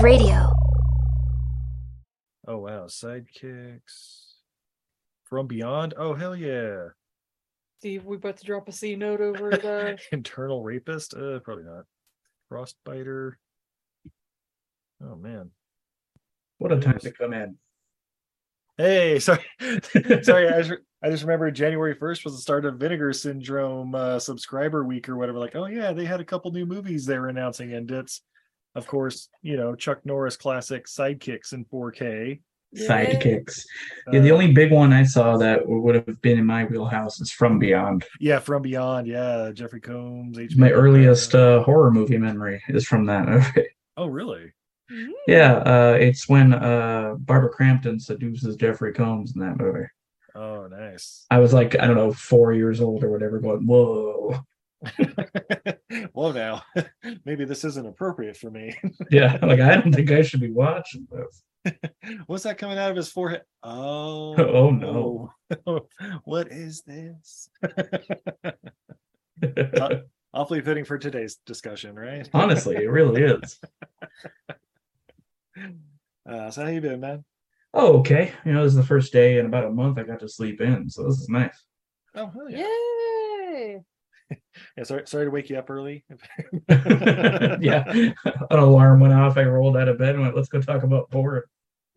Wave Radio. Oh wow, sidekicks from beyond. Oh hell yeah, Steve, we about to drop a C note over the. internal rapist. Uh, probably not. Frostbiter. Oh man. What a time to come in. Hey, sorry, sorry. I just, I just remember January first was the start of Vinegar Syndrome uh, subscriber week or whatever. Like, oh yeah, they had a couple new movies they were announcing, and it's, of course, you know Chuck Norris classic Sidekicks in 4K. Sidekicks. Yeah, the Uh, only big one I saw that would have been in my wheelhouse is From Beyond. Yeah, From Beyond. Yeah, Jeffrey Combs. H.P. My earliest uh, horror movie memory is from that movie. Oh really? yeah, uh, it's when uh, Barbara Crampton seduces Jeffrey Combs in that movie. Oh nice. I was like, I don't know, four years old or whatever, going, whoa. well now, maybe this isn't appropriate for me. Yeah, like I don't think I should be watching this. What's that coming out of his forehead? Oh, Oh, no. no. what is this? Aw- Awfully fitting for today's discussion, right? Honestly, it really is. Uh, so how you been, man? Oh, okay. You know, this is the first day in about a month I got to sleep in, so this is nice. Oh, hell yeah. Yay! yeah sorry, sorry to wake you up early. yeah, an alarm went off. I rolled out of bed and went, "Let's go talk about board."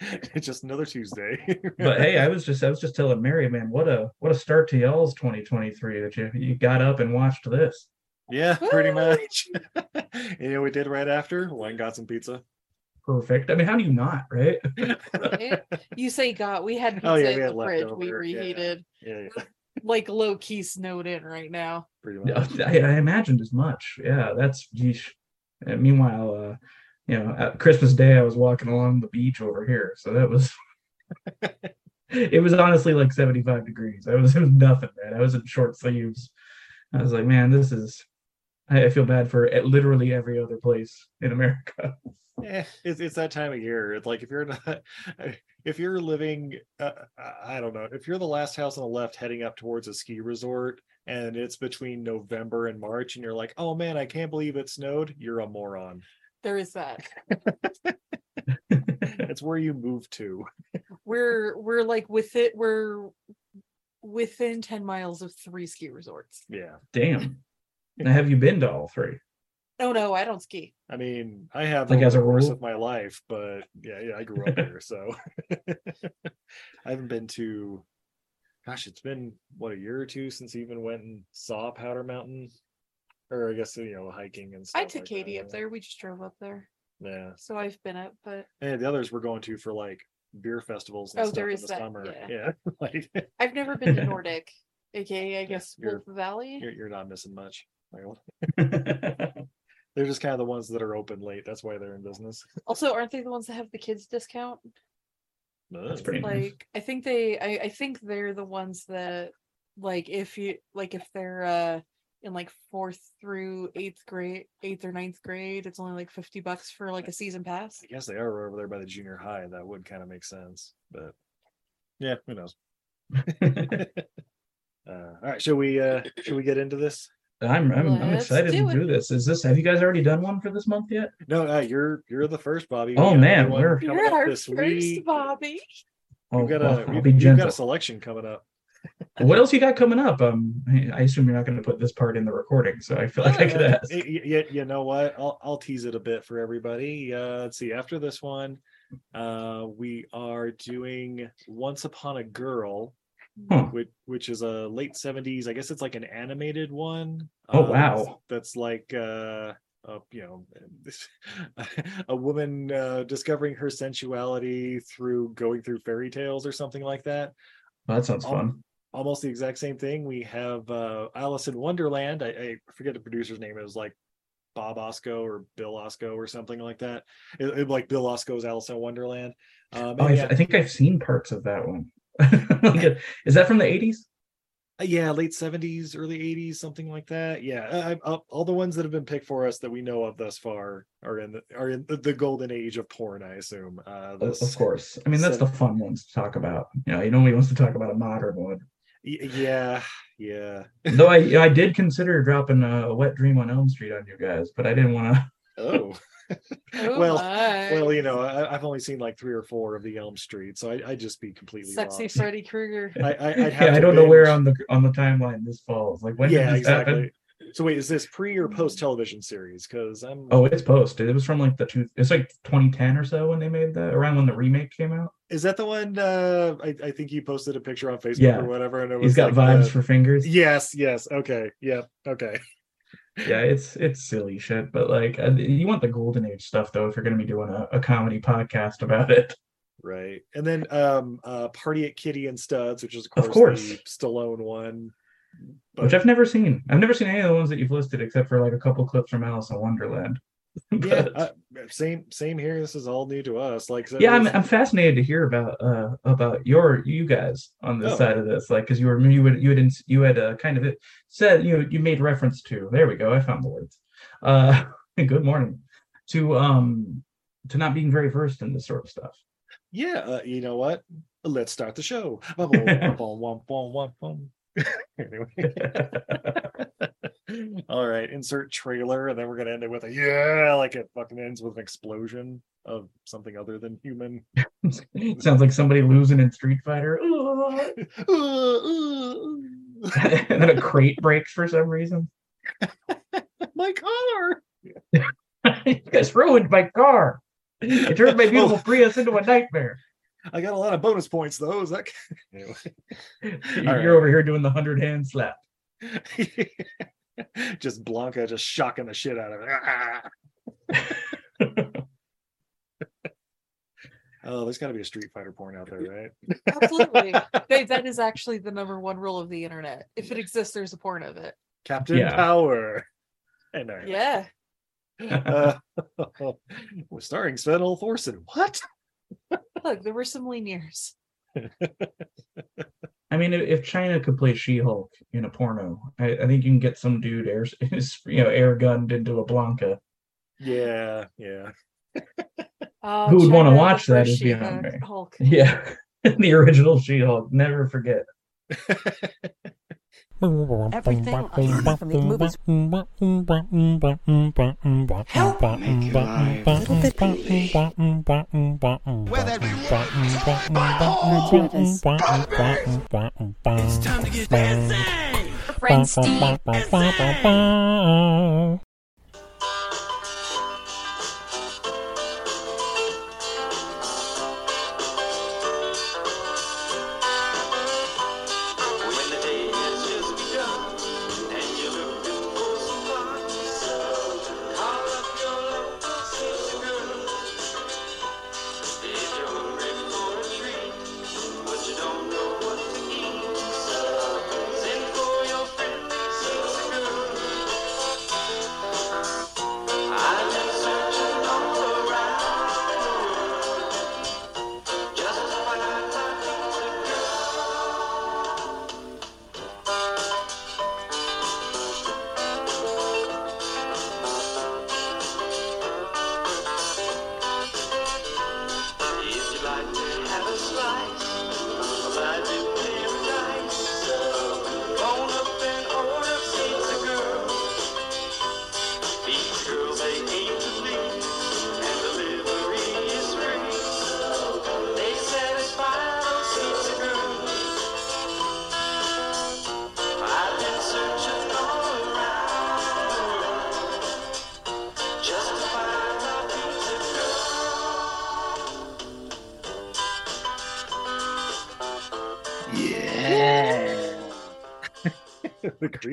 it's just another Tuesday. But hey, I was just I was just telling Mary, man, what a what a start to y'all's 2023 that you you got up and watched this. yeah, pretty much. you know, we did right after went and got some pizza. Perfect. I mean, how do you not, right? Right? You say got. We had pizza Oh, yeah, in we had the fridge. We leftover, yeah. reheated. Yeah, yeah, Like low key snowed in right now. pretty much. I, I imagined as much. Yeah, that's geesh. And meanwhile, uh, you know, at Christmas Day, I was walking along the beach over here, so that was. it was honestly like 75 degrees. I was it was nothing, man. I was in short sleeves. I was like, man, this is. I, I feel bad for it, literally every other place in America. Yeah, it's it's that time of year. It's like if you're not, if you're living, uh, I don't know, if you're the last house on the left heading up towards a ski resort, and it's between November and March, and you're like, oh man, I can't believe it snowed. You're a moron. There is that. It's where you move to. We're we're like with it. We're within ten miles of three ski resorts. Yeah, Damn. Now, have you been to all three? Oh no, I don't ski. I mean, I have Like, over as the a course rule? of my life, but yeah, yeah, I grew up here, so I haven't been to. Gosh, it's been what a year or two since I even went and saw Powder Mountain, or I guess you know hiking and stuff. I took like Katie that, up there. We just drove up there, Yeah, so I've been up. But and the others we're going to for like beer festivals and Oh, stuff there in is the that, summer. yeah. Yeah, like I've never been to Nordic, aka I guess you're- Wolf Valley. you're, you're not missing much. Like, They're just kind of the ones that are open late. That's why they're in business. Also, aren't they the ones that have the kids discount? That's pretty nice. Like, I think they, I, I think they're the ones that, like, if you, like, if they're uh in like fourth through eighth grade, eighth or ninth grade, it's only like fifty bucks for like a season pass. I guess they are over there by the junior high. That would kind of make sense, but yeah, who knows? uh, all right, should we uh should we get into this? I'm I'm, I'm excited do to it. do this. Is this have you guys already done one for this month yet? No, uh, you're you're the first, Bobby. Oh, got man, we're- coming You're up our this first, week. Bobby. Oh, We've got well, a I'll we've, we've got a selection coming up. What else you got coming up? Um, I assume you're not going to put this part in the recording, so I feel like I could ask. y- y- y- you know what? I'll I'll tease it a bit for everybody. Uh, let's see. After this one, uh, we are doing Once Upon a Girl, Huh. which which is a late seventies. I guess it's like an animated one. Oh, uh, wow. That's like uh, uh you know, a woman uh, discovering her sensuality through going through fairy tales or something like that Well, that sounds fun. almost the exact same thing. We have uh, Alice in Wonderland. I, I forget the producer's name. It was like Bob Osco or Bill Osco or something like that. It, it- like Bill Osco's Alice in Wonderland. Um, Oh, yeah, I think I've seen parts of that one. Is that from the 80s? uh, yeah, late seventies, early eighties, something like that. Yeah, I, I, all the ones that have been picked for us that we know of thus far are in the are in the, the golden age of porn. I assume. Uh, Of, of course. I mean, that's the fun ones to talk about. You know, nobody wants to talk about a modern one. y- yeah, yeah. Though I I did consider dropping a wet dream on Elm Street on you guys, but I didn't want to. Oh, Oh Well- my. well, you know, I, I've only seen like three or four of the Elm Street, so I, I'd just be completely Sexy lost. Freddy Krueger. I, I, I'd have Yeah, I don't know where on the on the timeline this falls. Like when yeah, did this exactly. happen? So wait, is this pre or post television series? Because I'm Oh, it's post. It was from like the two. It's like 2010 or so when they made that. Around when the remake came out. is that the one? Uh, I, I think you posted a picture on Facebook Yeah. or whatever, and it was He's got like vibes the- for fingers. Yes, yes. Okay. Yeah. Okay. yeah, it's it's silly shit, but like uh, you want the golden age stuff though if you're gonna be doing a, a comedy podcast about it. Right. And then um uh Party at Kitty and Studs, which is of Of course, the course. Stallone one. Which I've never seen. I've never seen any of the ones that you've listed except for like a couple clips from Alice in Wonderland. Yeah, uh, same same here. This is all new to us. Like so yeah, I'm I'm fascinated to hear about uh about your you guys on this Oh. side of this, like because you were you would you had you had uh, kind of said you you made reference to there we go I found the words. Uh, good morning to um to not being very versed in this sort of stuff. yeah, uh, you know what? Let's start the show. anyway. All right, insert trailer, and then we're gonna end it with a yeah, like it fucking ends with an explosion of something other than human. Sounds like somebody losing in Street Fighter, and then a crate breaks for some reason. My car. you guys ruined my car. It turned my beautiful Prius into a nightmare. I got a lot of bonus points though. Is that anyway? You're right. over here doing the hundred hand slap. just Blanka just shocking the shit out of it. Oh, there's got to be a Street Fighter porn out there, right? Absolutely. Babe, that is actually the number one rule of the internet. If it exists, there's a porn of it. Captain Yeah. Power. I know. Yeah. Uh, was starring Sven Thorson. What? Look, there were some lean years. I mean, if- if China could play She-Hulk in a porno, I, I think you can get some dude air, you know, air gunned into a Blanka. Yeah, yeah. Uh, Who would wanna watch that She-Hulk- beyond me. Hulk. Yeah, the original She-Hulk. Never forget. Everything I learned from these movies. Help make your life a little bit Whether It's time to get dancing. Friend Steve. When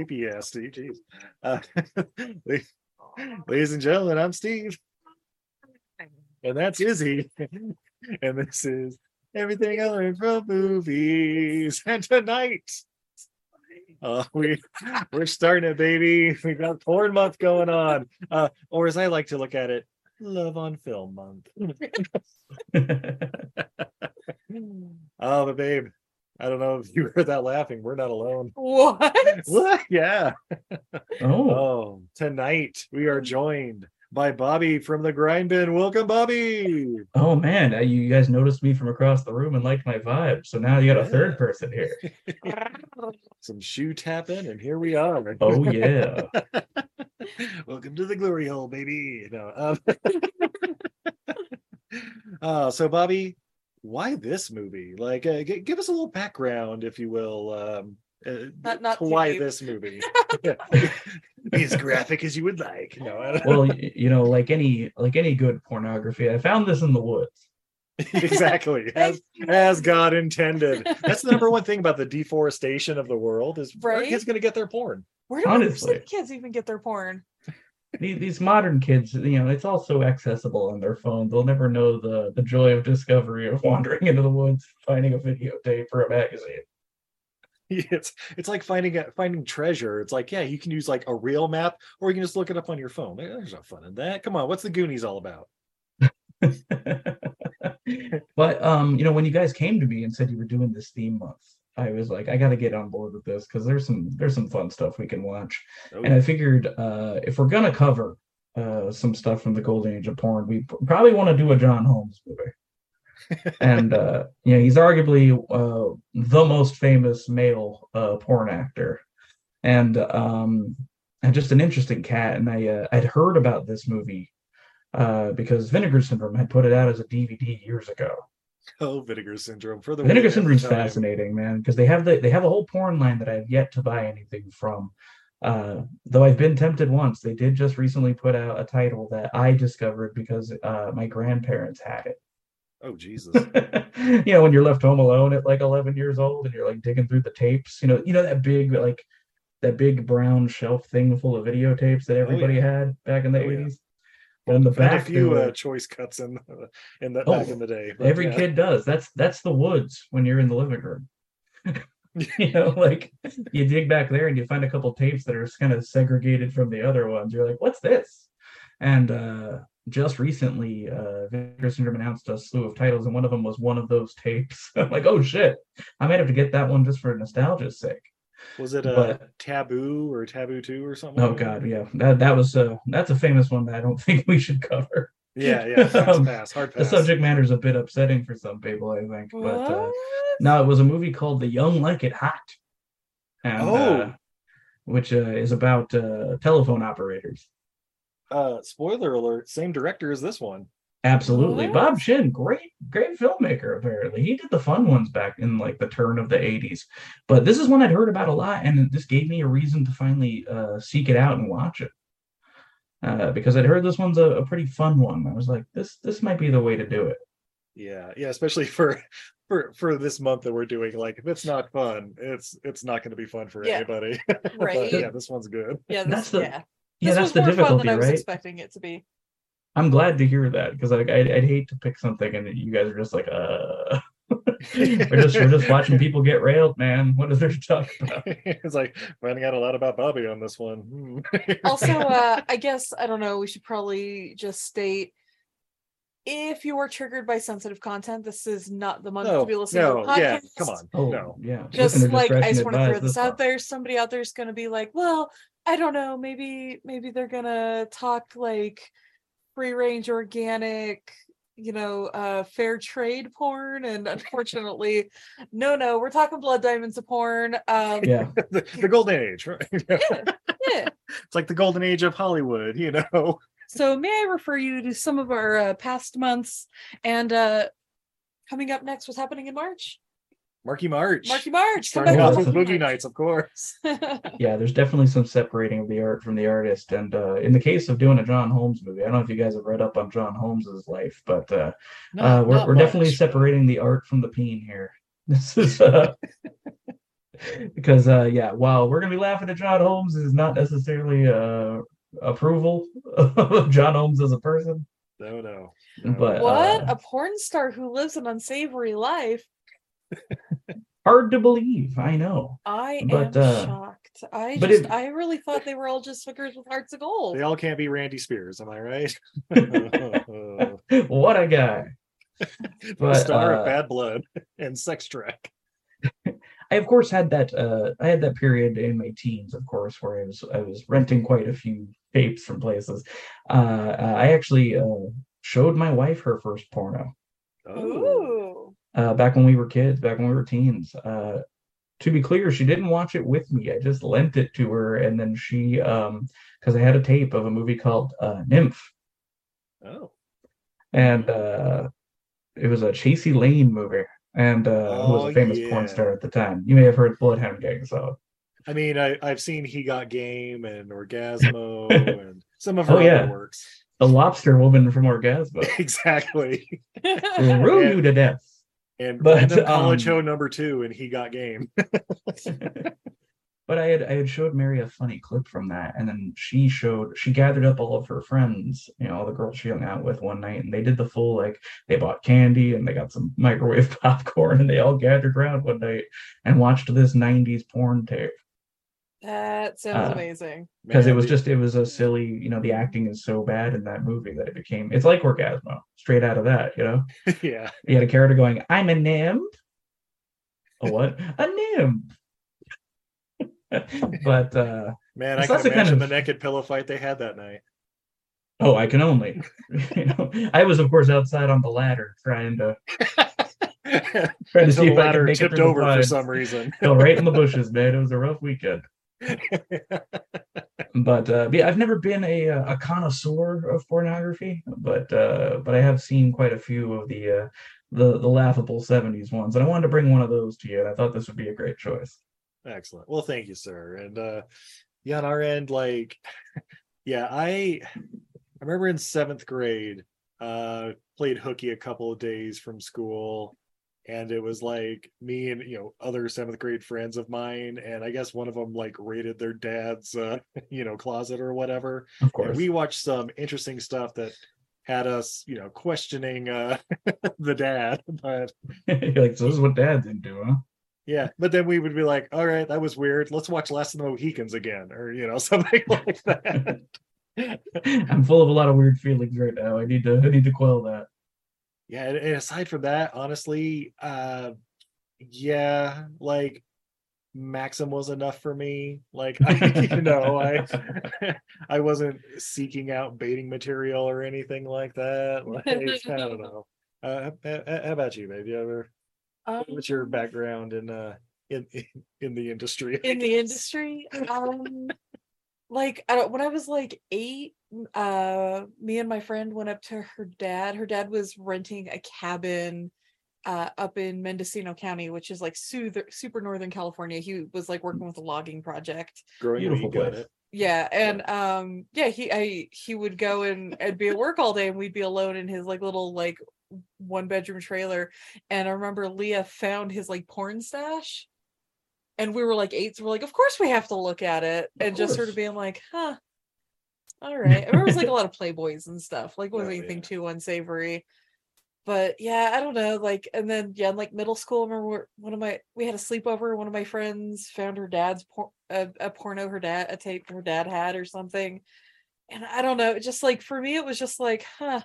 creepy ass Steve. Jeez. Uh, ladies and gentlemen, I'm Steve. And that's Izzy. and this is everything I learned from movies. And tonight, uh, we we're starting it, baby. We got porn month going on. Uh, or as I like to look at it, love on film month. oh, but babe, I don't know if you heard that laughing. We're not alone. What? What? Yeah. oh, Oh, tonight we are joined by Bobby from the Grind Bin. Welcome, Bobby. oh man, uh, you guys noticed me from across the room and liked my vibe. So now you got a third person here. Some shoe tapping, and here we are. Oh yeah. Welcome to the glory hole, baby. No. Um, uh, so, Bobby, why this movie? Like, uh, g- give us a little background, if you will. Um, uh, Not- not why deep. this movie. Be as graphic as you would like. No, I don't- well, you know, like any like any good pornography, I found this in the woods. exactly as, as God intended. That's the number one thing about the deforestation of the world is where Right? kids going to get their porn. Where do Honestly. Honestly. kids even get their porn? These, modern kids, you know, it's all so accessible on their phone. They'll never know the the joy of discovery of wandering into the woods, finding a videotape or a magazine. It's it's like finding a, finding treasure. It's like yeah, you can use like a real map, or you can just look it up on your phone. There's no fun in that. Come on, what's the Goonies all about? but um, you know, when you guys came to me and said you were doing this theme month, I was like, I got to get on board with this because there's some there's some fun stuff we can watch. Oh, And I figured uh, if we're gonna cover uh, some stuff from the golden age of porn, we probably want to do a John Holmes movie. and uh, you know, he's arguably uh, the most famous male uh, porn actor, and um, and just an interesting cat. And I uh, I'd heard about this movie uh, because Vinegar Syndrome had put it out as a DVD years ago. oh, vinegar syndrome for the Vinegar Syndrome's tell fascinating, man, because they have the they have a whole porn line that I've yet to buy anything from. Uh, though I've been tempted once. They did just recently put out a title that I discovered because uh, my grandparents had it. Oh Jesus! you know, when you're left home alone at like 11 years old and you're like digging through the tapes, you know, you know that big like that big brown shelf thing full of videotapes that everybody had back in the Oh, 80s. But in the Found a back, few uh, choice cuts in in the Oh, back in the day. but every yeah. kid does. That's that's the woods when you're in the living room. you know, like you dig back there and you find a couple tapes that are kind of segregated from the other ones. You're like, what's this? And uh just recently, uh Vinegar Syndrome announced a slew of titles, and one of them was one of those tapes. I'm like, oh shit, I might have to get that one just for nostalgia's sake. Was it a but- taboo or taboo two or something? Oh god, yeah, that that was uh that's a famous one that I don't think we should cover. Yeah, yeah. Um, pass, hard The subject matter is a bit upsetting for some people, I think. But uh, No, it was a movie called The Young Like It Hot, and Oh. uh, which uh, is about uh, telephone operators. Uh, spoiler alert: same director as this one. Absolutely, What? Bob Chin, great, great filmmaker. Apparently, he did the fun ones back in like the turn of the '80s. But this is one I'd heard about a lot, and this gave me a reason to finally uh, seek it out and watch it. Uh, because I'd heard this one's a, a pretty fun one. I was like, this this might be the way to do it. Yeah, yeah. Especially for for for this month that we're doing. Like, if it's not fun, it's it's not going to be fun for Yeah. anybody. But, Right. yeah, this one's good. Yeah, this, That's the- yeah. Yeah, this that's was the more fun difficulty, than I was right? expecting it to be. I'm glad to hear that because like I'd, I'd hate to pick something and you guys are just like, uh, we're just we're just watching people get railed, man. What is there to talk about? it's like finding out a lot about Bobby on this one. Hmm. Also, uh, I guess I don't know. We should probably just state if you are triggered by sensitive content, this is not the month no, to be listening no, to a yeah, podcast. come on, Oh no. yeah, Just Listener like I just want to throw this out there. Somebody out there is going to be like, "Well, I don't know. Maybe, maybe they're gonna talk like free range, organic." you know uh fair trade porn and unfortunately no no we're talking blood diamonds of porn um Yeah, the, the golden age, right? yeah, yeah. it's like the golden age of Hollywood, you know. So may I refer you to some of our uh, past months and uh coming up next, what's happening in March? Marky March. Marky March. come Starting off with Boogie March. Nights, of course. yeah. There's definitely some separating of the art from the artist, and uh, in the case of doing a John Holmes movie, I don't know if you guys have read up on John Holmes's life, but uh, uh, we're we're definitely separating the art from the peen here. This is uh, because uh, yeah, while we're gonna be laughing at John Holmes is not necessarily uh, approval of John Holmes as a person, No, no. but What? uh, a porn star who lives an unsavory life. Hard to believe. I know. I But, am uh, shocked. I but just it- I really thought they were all just hookers with hearts of gold. They all can't be Randy Spears, am I right? what a guy. the But, star uh, of Bad Blood and Sex Track. I of course had that uh I had that period in my teens, of course, where I was I was renting quite a few tapes from places. Uh, uh, I actually uh showed my wife her first porno Oh, Ooh. Uh back when we were kids, back when we were teens. Uh to be clear, she didn't watch it with me. I just lent it to her, and then she, um, because I had a tape of a movie called uh, Nymph, Oh, and uh, it was a Chasey Lain movie, and uh, who was Oh, a famous yeah. porn star at the time. You may have heard Bloodhound Gang, so I mean, I, I've seen He Got Game and Orgazmo and some of her Oh, other yeah. works. the Lobster Woman from Orgazmo exactly. rue you to death. And But, Random College um, Ho number two and He Got Game. But I had I had showed Mary a funny clip from that, and then she showed she gathered up all of her friends, you know, all the girls she hung out with one night, and they did the full like they bought candy and they got some microwave popcorn, and they all gathered around one night and watched this '90s porn tape that sounds Uh, amazing. because it was just it was a silly, you know, the acting is so bad in that movie that it became it's like Orgazmo straight out of that, you know. yeah. You had a character going, "I'm a nymph." A what? A nymph. but uh Man, I that's can the kind imagine of- the naked pillow fight they had that night. Oh, I can only. you know, I was of course outside on the ladder trying to trying to Until see if I ladder could make it tipped through the over for some reason. Fell right in the bushes, man. It was a rough weekend. But uh, yeah, I've never been a uh, a connoisseur of pornography, but uh, but I have seen quite a few of the uh, the the laughable '70s ones, and I wanted to bring one of those to you, and I thought this would be a great choice. Excellent. Well, thank you, sir. And uh yeah, on our end, like yeah, I I remember in seventh grade, uh played hooky a couple of days from school. And it was like me and you know other seventh grade friends of mine, and I guess one of them like raided their dad's uh, you know closet or whatever. Of And course, we watched some interesting stuff that had us you know questioning uh the dad, but like, so this is what dad's into, huh? yeah, but then we would be like, all right, that was weird. Let's watch Last of the Mohicans again, or you know, something like that. I'm full of a lot of weird feelings right now. I need to I need to quell that. Yeah, and, and aside from that, honestly, uh yeah, like Maxim was enough for me. Like I, you know, I I wasn't seeking out baiting material or anything like that. Like I don't know. Uh, how about you, babe? You ever Um, what's your background in uh in in, in the industry? I in the industry um like I don't, when i was like eight uh me and my friend went up to her dad her dad was renting a cabin uh up in mendocino county which is like super, super northern california. He was like working with a logging project. Growing Beautiful weed, place. yeah. and um yeah he i he would go and and be at work all day and we'd be alone in his like little like one bedroom trailer. And i remember leah found his like porn stash and we were like eight so we're like of course we have to look at it and just sort of being like huh all right. I remember it was like a lot of playboys and stuff like wasn't Oh, anything yeah. too unsavory. But yeah i don't know like and then yeah in like middle school I remember one of my we had a sleepover one of my friends found her dad's por- a, a porno her dad a tape her dad had or something. And i don't know it just like for me it was just like huh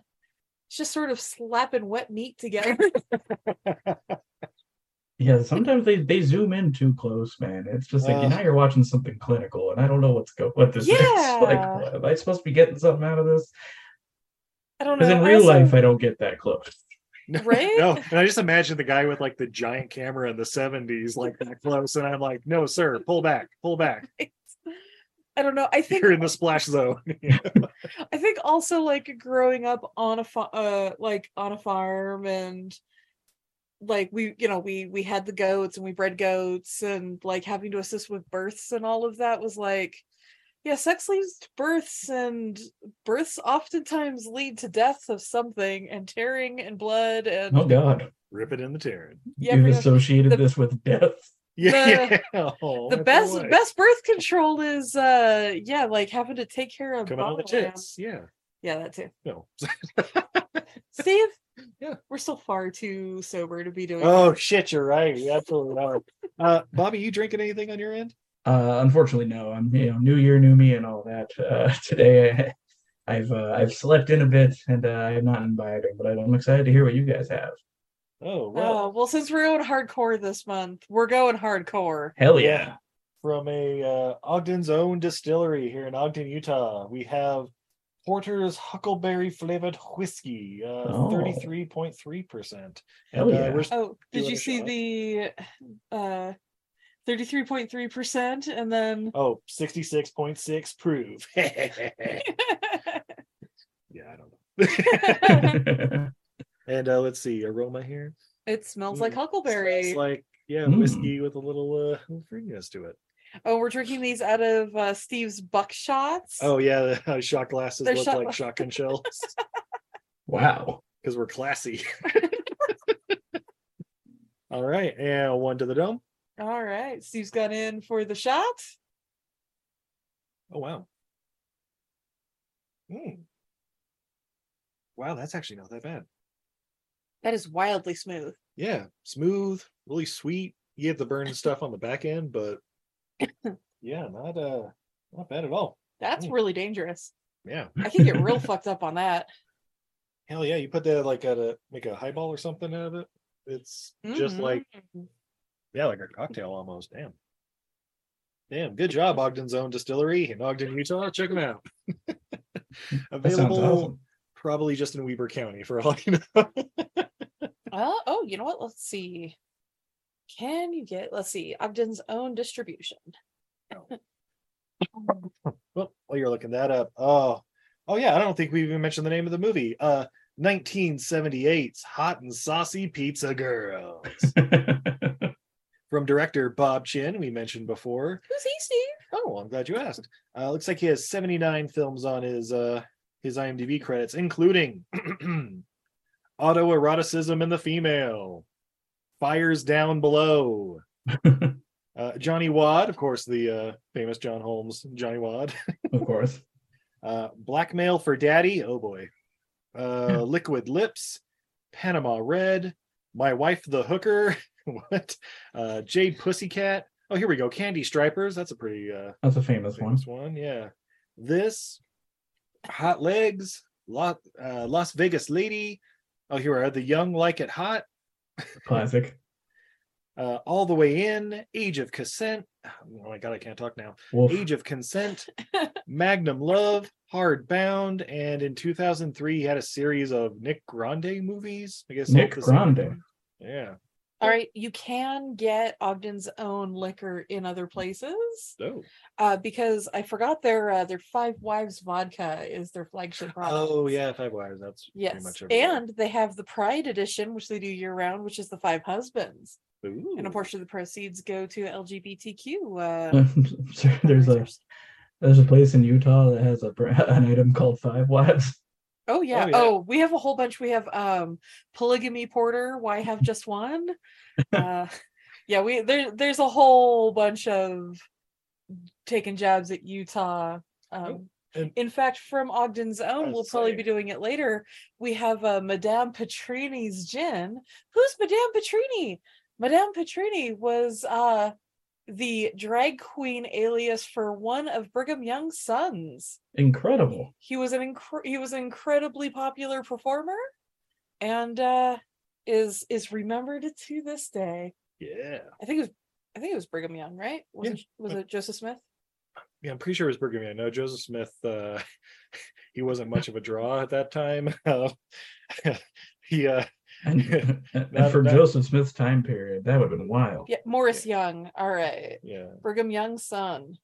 it's just sort of slapping wet meat together Yeah, sometimes they, they zoom in too close, man. It's just like Uh. now you're watching something clinical, and I don't know what's go what this is. Like, Yeah. what, am I supposed to be getting something out of this? i don't know Because in real also- life, I don't get that close. Right? No, and I just imagine the guy with like the giant camera in the 70s, like that close, and I'm like, no, sir, pull back, pull back. i don't know i think You're in the splash zone. I think also like growing up on a fa- uh like on a farm and like we you know we we had the goats and we bred goats and like having to assist with births and all of that was like yeah sex leads to births and births oftentimes lead to death of something and tearing and blood and Oh God, Rip it in the tearing. Yeah, you've associated The- this with death. Yeah. The- yeah. Oh, the best boy. best birth control is uh yeah like having to take care of coming out of the bottle tits. Yeah. yeah that too No. Steve Yeah. we're still far too sober to be doing oh shit, you're right. We absolutely are. Uh Bobby, you drinking anything on your end? Uh, unfortunately, no. I'm you know new year, new me, and all that. Uh, today, I, I've uh, I've slept in a bit, and uh, I'm not imbibing, but I'm excited to hear what you guys have. Oh well. Oh, well, since we're going hardcore this month, we're going hardcore. Hell Yeah. yeah! from a uh, Ogden's own distillery here in Ogden, Utah. We have Porter's Huckleberry flavored whiskey, uh, Oh. 33.3%. Hell And, uh, yeah. we're, Oh, did you see the uh 33.3%. And then Oh, 66.6 prove. yeah, I don't know. and uh, let's see, aroma here. it smells like Mm, huckleberry. Smells like yeah, Mm. whiskey with a little uh little fruitiness to it. Oh, we're drinking these out of uh, Steve's buckshots. Oh yeah, the uh, shot glasses They're look shot like shotgun shells wow. because we're classy. All right, and one to the dome. All right. Steve's got in for the shot. Oh wow. Mm. Wow, that's actually not that bad. That is wildly smooth. Yeah, smooth, really sweet. You get the burn stuff on the back end, but yeah, not uh not bad at all. That's Mm. really dangerous. Yeah. I can get real fucked up on that. Hell yeah, you put that like at a make a highball or something out of it. It's just like Mhm. yeah, like a cocktail almost. Damn. Damn, good job, Ogden's Own Distillery in Ogden, Utah. Check them out. That sounds Available awesome. probably just in Weber County for all you know. Uh, oh, you know what? Let's see. Can you get, let's see, Ogden's own distribution. well, while you're looking that up, oh, oh yeah, I don't think we even mentioned the name of the movie. Uh 1978's Hot and Saucy Pizza Girls. From director Bob Chin, we mentioned before. Who's he, Steve? Oh, I'm glad you asked. Uh, looks like he has 79 films on his uh his IMDb credits, including Autoeroticism in the Female, Fires Down Below, uh, Johnny Wad, of course, the uh, famous John Holmes, Johnny Wad, of course. uh, Blackmail for Daddy, oh boy, uh, Liquid Lips, Panama Red, My Wife the Hooker, what? Uh, Jade Pussycat. Oh, here we go. Candy Stripers. That's a pretty uh, That's a famous one. famous one. Yeah. This, Hot Legs, Lot, uh, Las Vegas Lady. Oh, here are the Young Like It Hot. Classic. Uh, All the Way In, Age of Consent. Oh my God, I can't talk now. Wolf. Age of Consent, Magnum Love, Hard Bound, and in 2003 he had a series of Nick Grande movies. I guess Nick Grande. Yeah. All right, you can get Ogden's own liquor in other places. Oh. Uh, because I forgot their uh, their Five Wives vodka is their flagship product. Oh yeah, Five Wives. That's pretty Yes, much everywhere. and they have the Pride edition, which they do year round, which is the Five Husbands, and a portion of the proceeds go to LGBTQ. Uh, there's a there's a place in Utah that has a an item called Five Wives. Oh yeah. yeah. Oh, we have a whole bunch. We have um polygamy porter. Why have just one? uh, yeah, we there. There's a whole bunch of taking jabs at Utah. Um, and- in fact, from Ogden's own, we'll probably say- be doing it later. We have uh, Madame Pattirini's gin. Who's Madame Pattirini? Madame Pattirini was uh the drag queen alias for one of Brigham Young's sons Incredible. he was an incre- he was an incredibly popular performer and uh is is remembered to this day Yeah. i think it was i think it was brigham young right was it was it joseph smith Yeah, I'm pretty sure it was Brigham Young. No, Joseph Smith. Uh, he wasn't much of a draw at that time. Uh, he uh, And, and That- for that- Joseph Smith's time period, that would have been wild. yeah morris young all right yeah. brigham young's son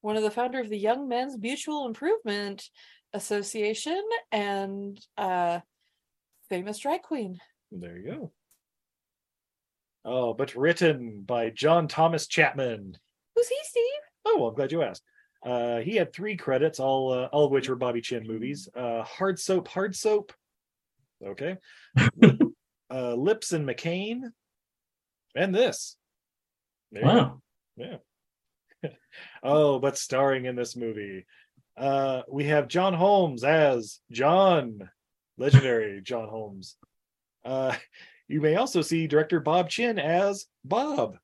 one of the founder of the young men's mutual improvement association and uh famous drag queen There you go. Oh, but written by John Thomas Chapman. who's he steve Oh, well, I'm glad you asked. Uh, he had three credits, all uh, all of which were Bobby Chin movies. Uh, Hard Soap, Hard Soap. Okay. uh, Lips and McCain. And this. There you go. Wow. Oh, but starring in this movie, uh, we have John Holmes as John, legendary John Holmes. Uh, you may also see director Bob Chin as Bob.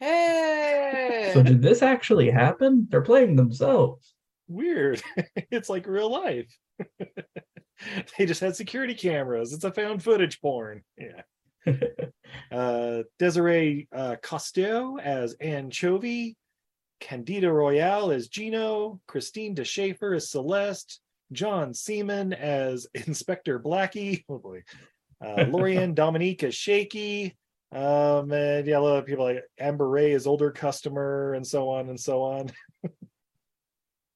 hey So did this actually happen? They're playing themselves. Weird. it's like real life. they just had security cameras. It's a found footage porn. Yeah. uh, Desiree uh, Costello as Anchovy, Candida Royalle as Gino, Christine DeSchaefer as Celeste, John Seeman as Inspector Blackie. Oh boy. Uh, Lorian Dominique as Shaky, Um, and yeah, a lot of people like Amber Ray is older customer and so on and so on.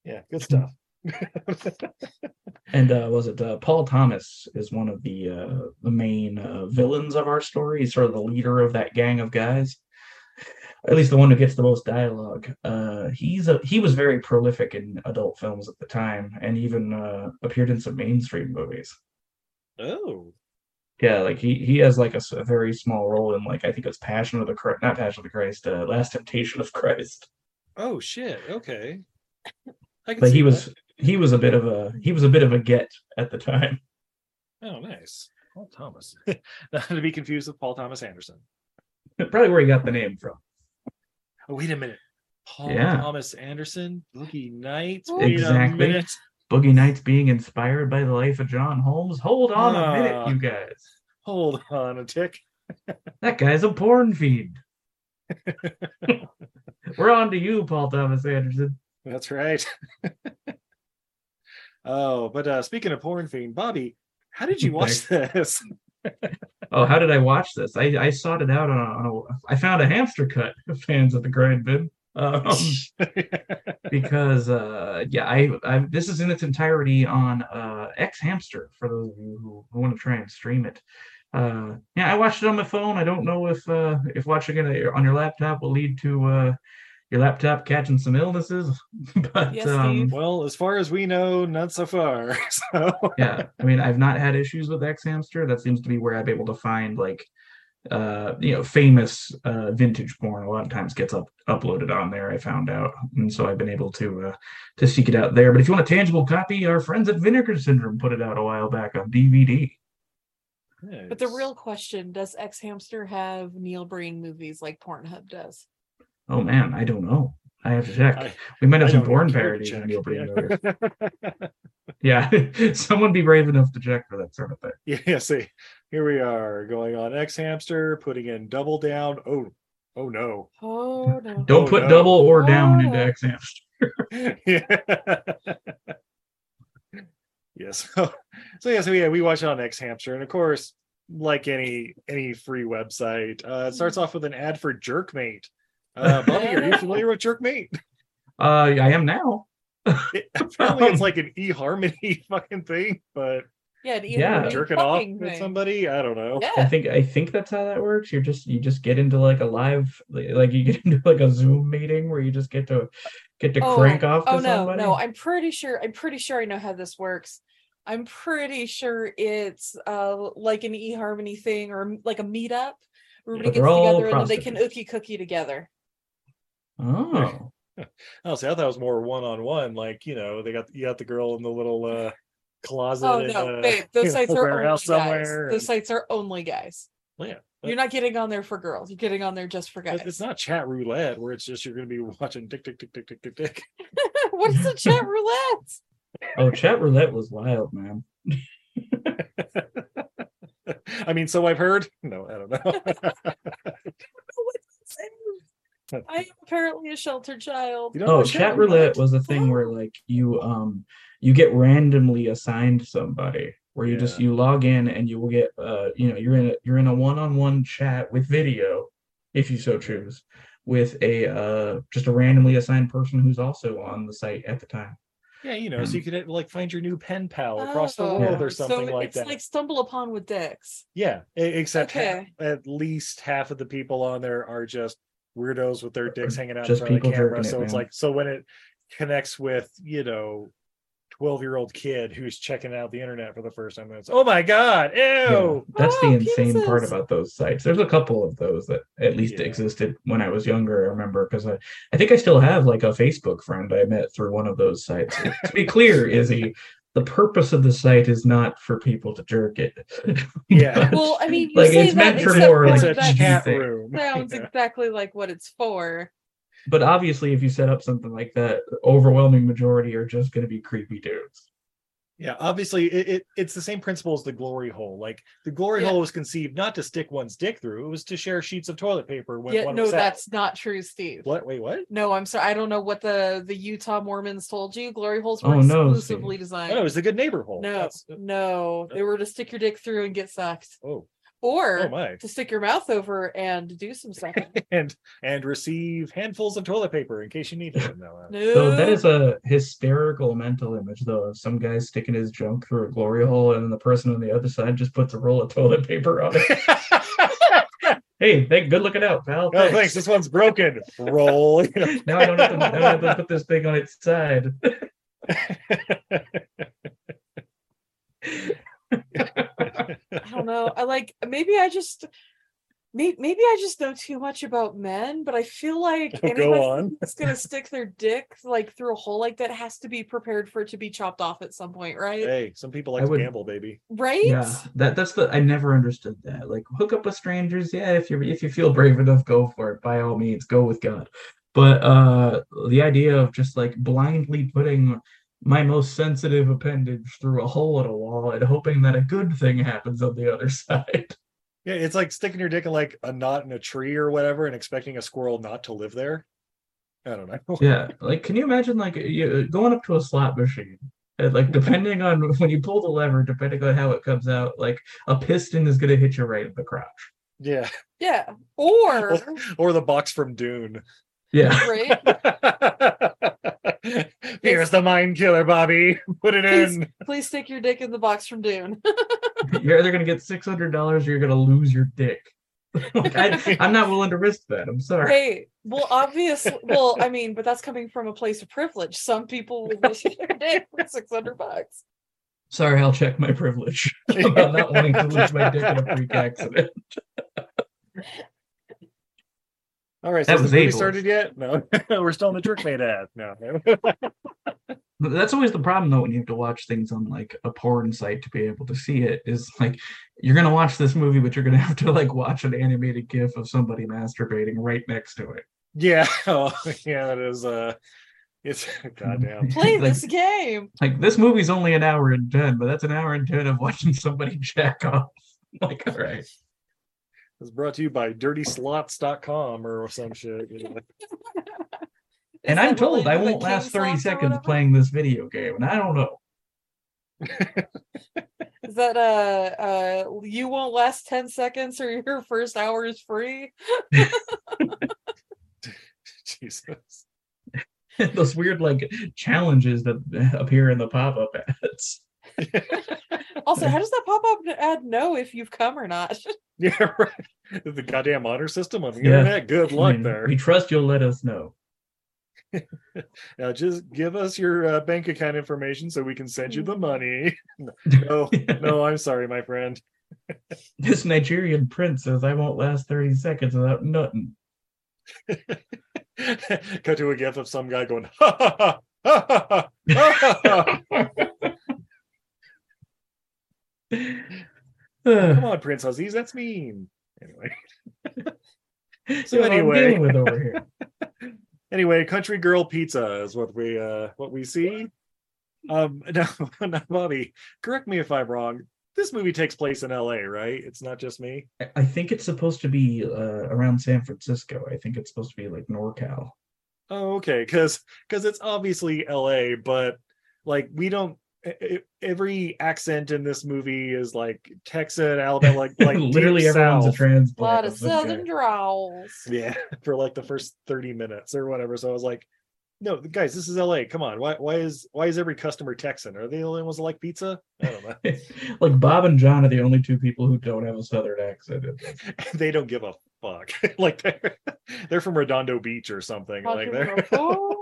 yeah, good stuff. And uh, was it uh, Paul Thomas is one of the uh, the main uh, villains of our story. He's sort of the leader of that gang of guys. At least the one who gets the most dialogue. Uh, he's a he was very prolific in adult films at the time, and even uh, appeared in some mainstream movies. oh, Yeah, like he he has like a, a very small role in like I think it's Passion of the Christ, not Passion of the Christ, uh, Last Temptation of Christ. oh shit. Okay. I can But see he that. He was a bit of a he was a bit of a get at the time. Oh, nice. Paul Thomas. Not to be confused with Paul Thomas Anderson. Probably where he got the name from. Oh, wait a minute. Paul Yeah. Thomas Anderson, Boogie Nights. Exactly. Boogie Nights being inspired by the life of John Holmes. Hold on a minute, Ah. you guys. Hold on a tick. That guy's a porn feed. We're on to you, Paul Thomas Anderson. That's right. Oh, but uh speaking of porn fiend, Bobby, how did you watch this? Oh, how did I watch this? I, I sought it out on a, on a I found a hamster cut of fans of the grind bin. Um, because uh yeah I, I this is in its entirety on uh x hamster for those of you who, want to try and stream it uh yeah i watched it on my phone i don't know if uh if watching it on your laptop will lead to uh your laptop catching some illnesses but Yes, um well, as far as we know, not so far. So. Yeah i mean i've not had issues with x hamster. That seems to be where i'm able to find like uh you know famous uh vintage porn a lot of times gets up uploaded on there i found out. And so i've been able to uh to seek it out there. But if you want a tangible copy our friends at vinegar syndrome put it out a while back on dvd But the real question does X Hamster have Neil Breen movies like Pornhub does? Oh man i don't know i have to check I- we might have I some don't porn parodies in check. Neil Breen Yeah. yeah someone be brave enough to check for that sort of thing yeah, see, here we are going on X Hamster, putting in double down. Oh, oh no. Oh no. don't Oh, put no. double or down Oh, into no. x hamster yeah. yes. So, so yeah, so yeah, we watch it on X Hamster, and of course, like any any free website, uh, it starts off with an ad for Jerkmate. Uh, Bobby, are you familiar with Jerkmate? uh i am now It, apparently, it's like an eHarmony fucking thing, but Yeah, Yeah. jerk it off at somebody, I don't know. I think I think that's how that works. You're just you just get into like a live like you get into like a Zoom meeting where you just get to get to crank off to Oh no, somebody. no, I'm pretty sure I'm pretty sure I know how this works. I'm pretty sure it's uh like an eHarmony thing or like a meetup where everybody But they're gets together and then they can ookie cookie together. Oh, Oh, see, I thought it was more one on one. Like you know, they got you got the girl in the little uh closet. Oh in, no, uh, babe, those you know, sites are only warehouse guys. somewhere. Those and- sites are only guys. Well, yeah, but You're not getting on there for girls. You're getting on there just for guys. it's it's not chat roulette where it's just you're going to be watching tick tick tick tick tick tick tick. what is the chat roulette? oh, chat roulette was wild, man. I mean, so I've heard. No, I don't know. What is it? I am apparently a sheltered child. You don't Oh, know chat roulette was a thing where like you um you get randomly assigned somebody where you just you log in and you will get uh you know you're in a you're in a one-on-one chat with video if you so choose with a uh just a randomly assigned person who's also on the site at the time. Yeah, you know, so you could like find your new pen pal across the world Oh, or something so like it's that. like stumble upon with dicks. Yeah, except ha- Okay. at least half of the people on there are just weirdos with their dicks hanging out Just in front of the camera. jerking it, so it's man. like so when it connects with you know. 12 year old kid who's checking out the internet for the first time. It's oh my god, ew. Yeah, that's the Oh, insane part about those sites. There's a couple of those that at least Yeah. existed when I was younger. I remember because I, I think I still have like a Facebook friend I met through one of those sites. to be clear, Izzy, the purpose of the site is not for people to jerk it. Yeah. Well, I mean, you Like, say it's that, meant for more, It's like, a that chat thing. room. sounds Yeah. exactly like what it's for. but obviously, if you set up something like that, the overwhelming majority are just going to be creepy dudes. Yeah, obviously it, it it's the same principle as the glory hole. Like the glory Yeah. hole was conceived not to stick one's dick through, it was to share sheets of toilet paper when Yeah, one no, was out. that's not true, Steve. what wait, what? No, I'm sorry. I don't know what the the Utah Mormons told you. Glory holes Oh, were no, exclusively Oh, designed. no, it was the good neighbor hole. no, That's- no, they were to stick your dick through and get sucked, oh. Or Oh my. to stick your mouth over and do some stuff. And and receive handfuls of toilet paper in case you need it. No, uh, no, So that is a hysterical mental image, though, of some guy sticking his junk through a glory hole, and then the person on the other side just puts a roll of toilet paper on it. hey, thank, good looking out, pal. oh, thanks. This one's broken. Roll. you know. Now I don't have to, now I don't have to put this thing on its side. I don't know. I like maybe I just maybe, maybe I just know too much about men, but I feel like Go anybody on. that's gonna stick their dick like through a hole like that has to be prepared for it to be chopped off at some point, right? Hey, some people I like to would- gamble, baby. Right? Yeah, that that's the I never understood that. Like hook up with strangers, yeah, if you if you feel brave enough, go for it. By all means, go with God. But uh the idea of just like blindly putting my most sensitive appendage through a hole in a wall and hoping that a good thing happens on the other side. Yeah, it's like sticking your dick in like a knot in a tree or whatever and expecting a squirrel not to live there. I don't know. Yeah, like can you imagine like you going up to a slot machine? And like depending on when you pull the lever, depending on how it comes out, like a piston is gonna hit you right in the crotch. Yeah. Yeah. Or Or the box from Dune. Yeah. right? Here's the mind killer, Bobby. Put it Please. in. Please stick your dick in the box from Dune. You're either gonna get six hundred dollars or you're gonna lose your dick. like, I, I'm not willing to risk that. I'm sorry. Hey, well, obviously, well, I mean, but that's coming from a place of privilege. Some people will risk their dick for six hundred bucks. Sorry, I'll check my privilege about not wanting to lose my dick in a freak accident. All right, That so has was the movie Abel's. started yet? No, we're still in the Jerkmate ad. No, That's always the problem though when you have to watch things on like a porn site to be able to see it. Is like you're gonna watch this movie, but you're gonna have to like watch an animated GIF of somebody masturbating right next to it. yeah, oh, yeah, that is. Uh, it's goddamn. Play Like- this game. Like this movie's only an hour and ten, but that's an hour and ten of watching somebody jack off. like, all right. It's brought to you by DirtySlots.com or some shit. you know. And I'm told I won't last 30 seconds playing this video game, and I don't know. Is that uh uh you won't last 10 seconds or your first hour is free? Jesus. Those weird like challenges that appear in the pop-up ads. Also, how does that pop-up ad know if you've come or not? Yeah, right. The goddamn honor system on the Yeah. internet. Good I luck mean, there. We trust you'll let us know. Now just give us your uh, bank account information so we can send you Mm. the money. No, no, I'm sorry, my friend. This Nigerian prince says I won't last 30 seconds without nothing. Cut to a gif of some guy going, ha ha ha. ha, ha, ha, ha, ha." Come on, Prince Aziz, that's mean. Anyway, so anyway. with over here. anyway, country girl pizza is what we uh what we see. Um, now, now, Bobby, correct me if I'm wrong. This movie takes place in L.A., right? It's not just me. I- I think it's supposed to be uh, around San Francisco. I think it's supposed to be like NorCal. Oh, okay, because because it's obviously L.A., but like we don't. Every accent in this movie is like Texan, Alabama, like like Literally deep everyone's south. a transplant. A lot of of some kind. southern drawls. Yeah, for like the first 30 minutes or whatever. So I was like, no, guys, this is LA. Come on. Why why is why is every customer Texan? Are they the only ones that like pizza? I don't know. like Bob and John are the only two people who don't have a southern accent. they don't give a fuck. like they're they're from Redondo Beach or something. Like Country they're girl food.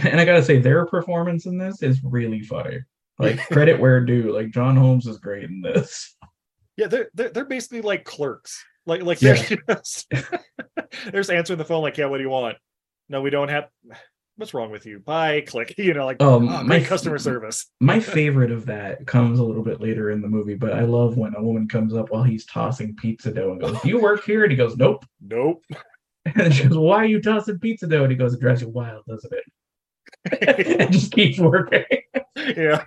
And I gotta say, their performance in this is really funny. Like credit where due. Like John Holmes is great in this. yeah, they're they're, they're basically like clerks. Like like Yeah. they're just they're just answering the phone like, yeah, what do you want? No, we don't have what's wrong with you? Bye, click. You know, like Um, oh, my customer service. My favorite of that comes a little bit later in the movie, but I love when a woman comes up while he's tossing pizza dough and goes, "Do you work here?" And he goes, "Nope." Nope. And she goes, "Why are you tossing pizza dough?" And he goes, "It drives you wild, doesn't it?" and just keeps working. yeah.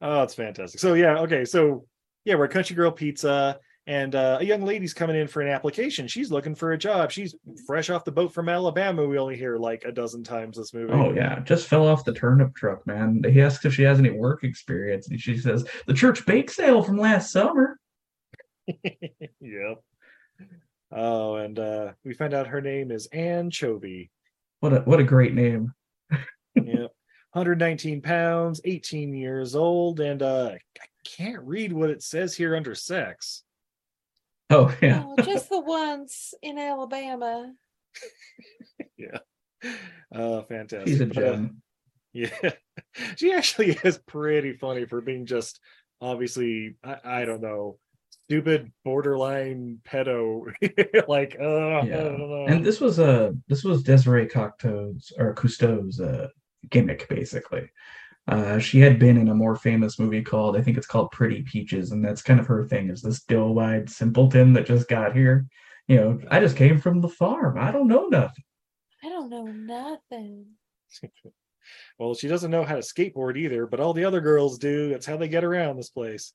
oh, it's fantastic. So yeah, okay. So yeah, we're at Country Girl Pizza, and uh, a young lady's coming in for an application. She's looking for a job. She's fresh off the boat from Alabama. We only hear like a dozen times this movie. Oh yeah, just fell off the turnip truck, man. He asks if she has any work experience, and she says the church bake sale from last summer. yep. Oh, and uh, we find out her name is Anne Chovy. What a what a great name. yep. 119 pounds, 18 years old, and uh, I can't read what it says here under sex. Oh yeah, Oh, just the ones in Alabama. Yeah. Oh, fantastic. she's a But, uh, gem. Yeah, she actually is pretty funny for being just obviously I, I don't know stupid borderline pedo like uh, I Yeah. don't know. And this was uh this was Desiree Cocteau's or Cousteau's uh gimmick basically. Uh, she had been in a more famous movie called I think it's called Pretty Peaches, and that's kind of her thing is this doe-eyed simpleton that just got here. You know, I just came from the farm. I don't know nothing. I don't know nothing. well, she doesn't know how to skateboard either, but all the other girls do. That's how they get around this place.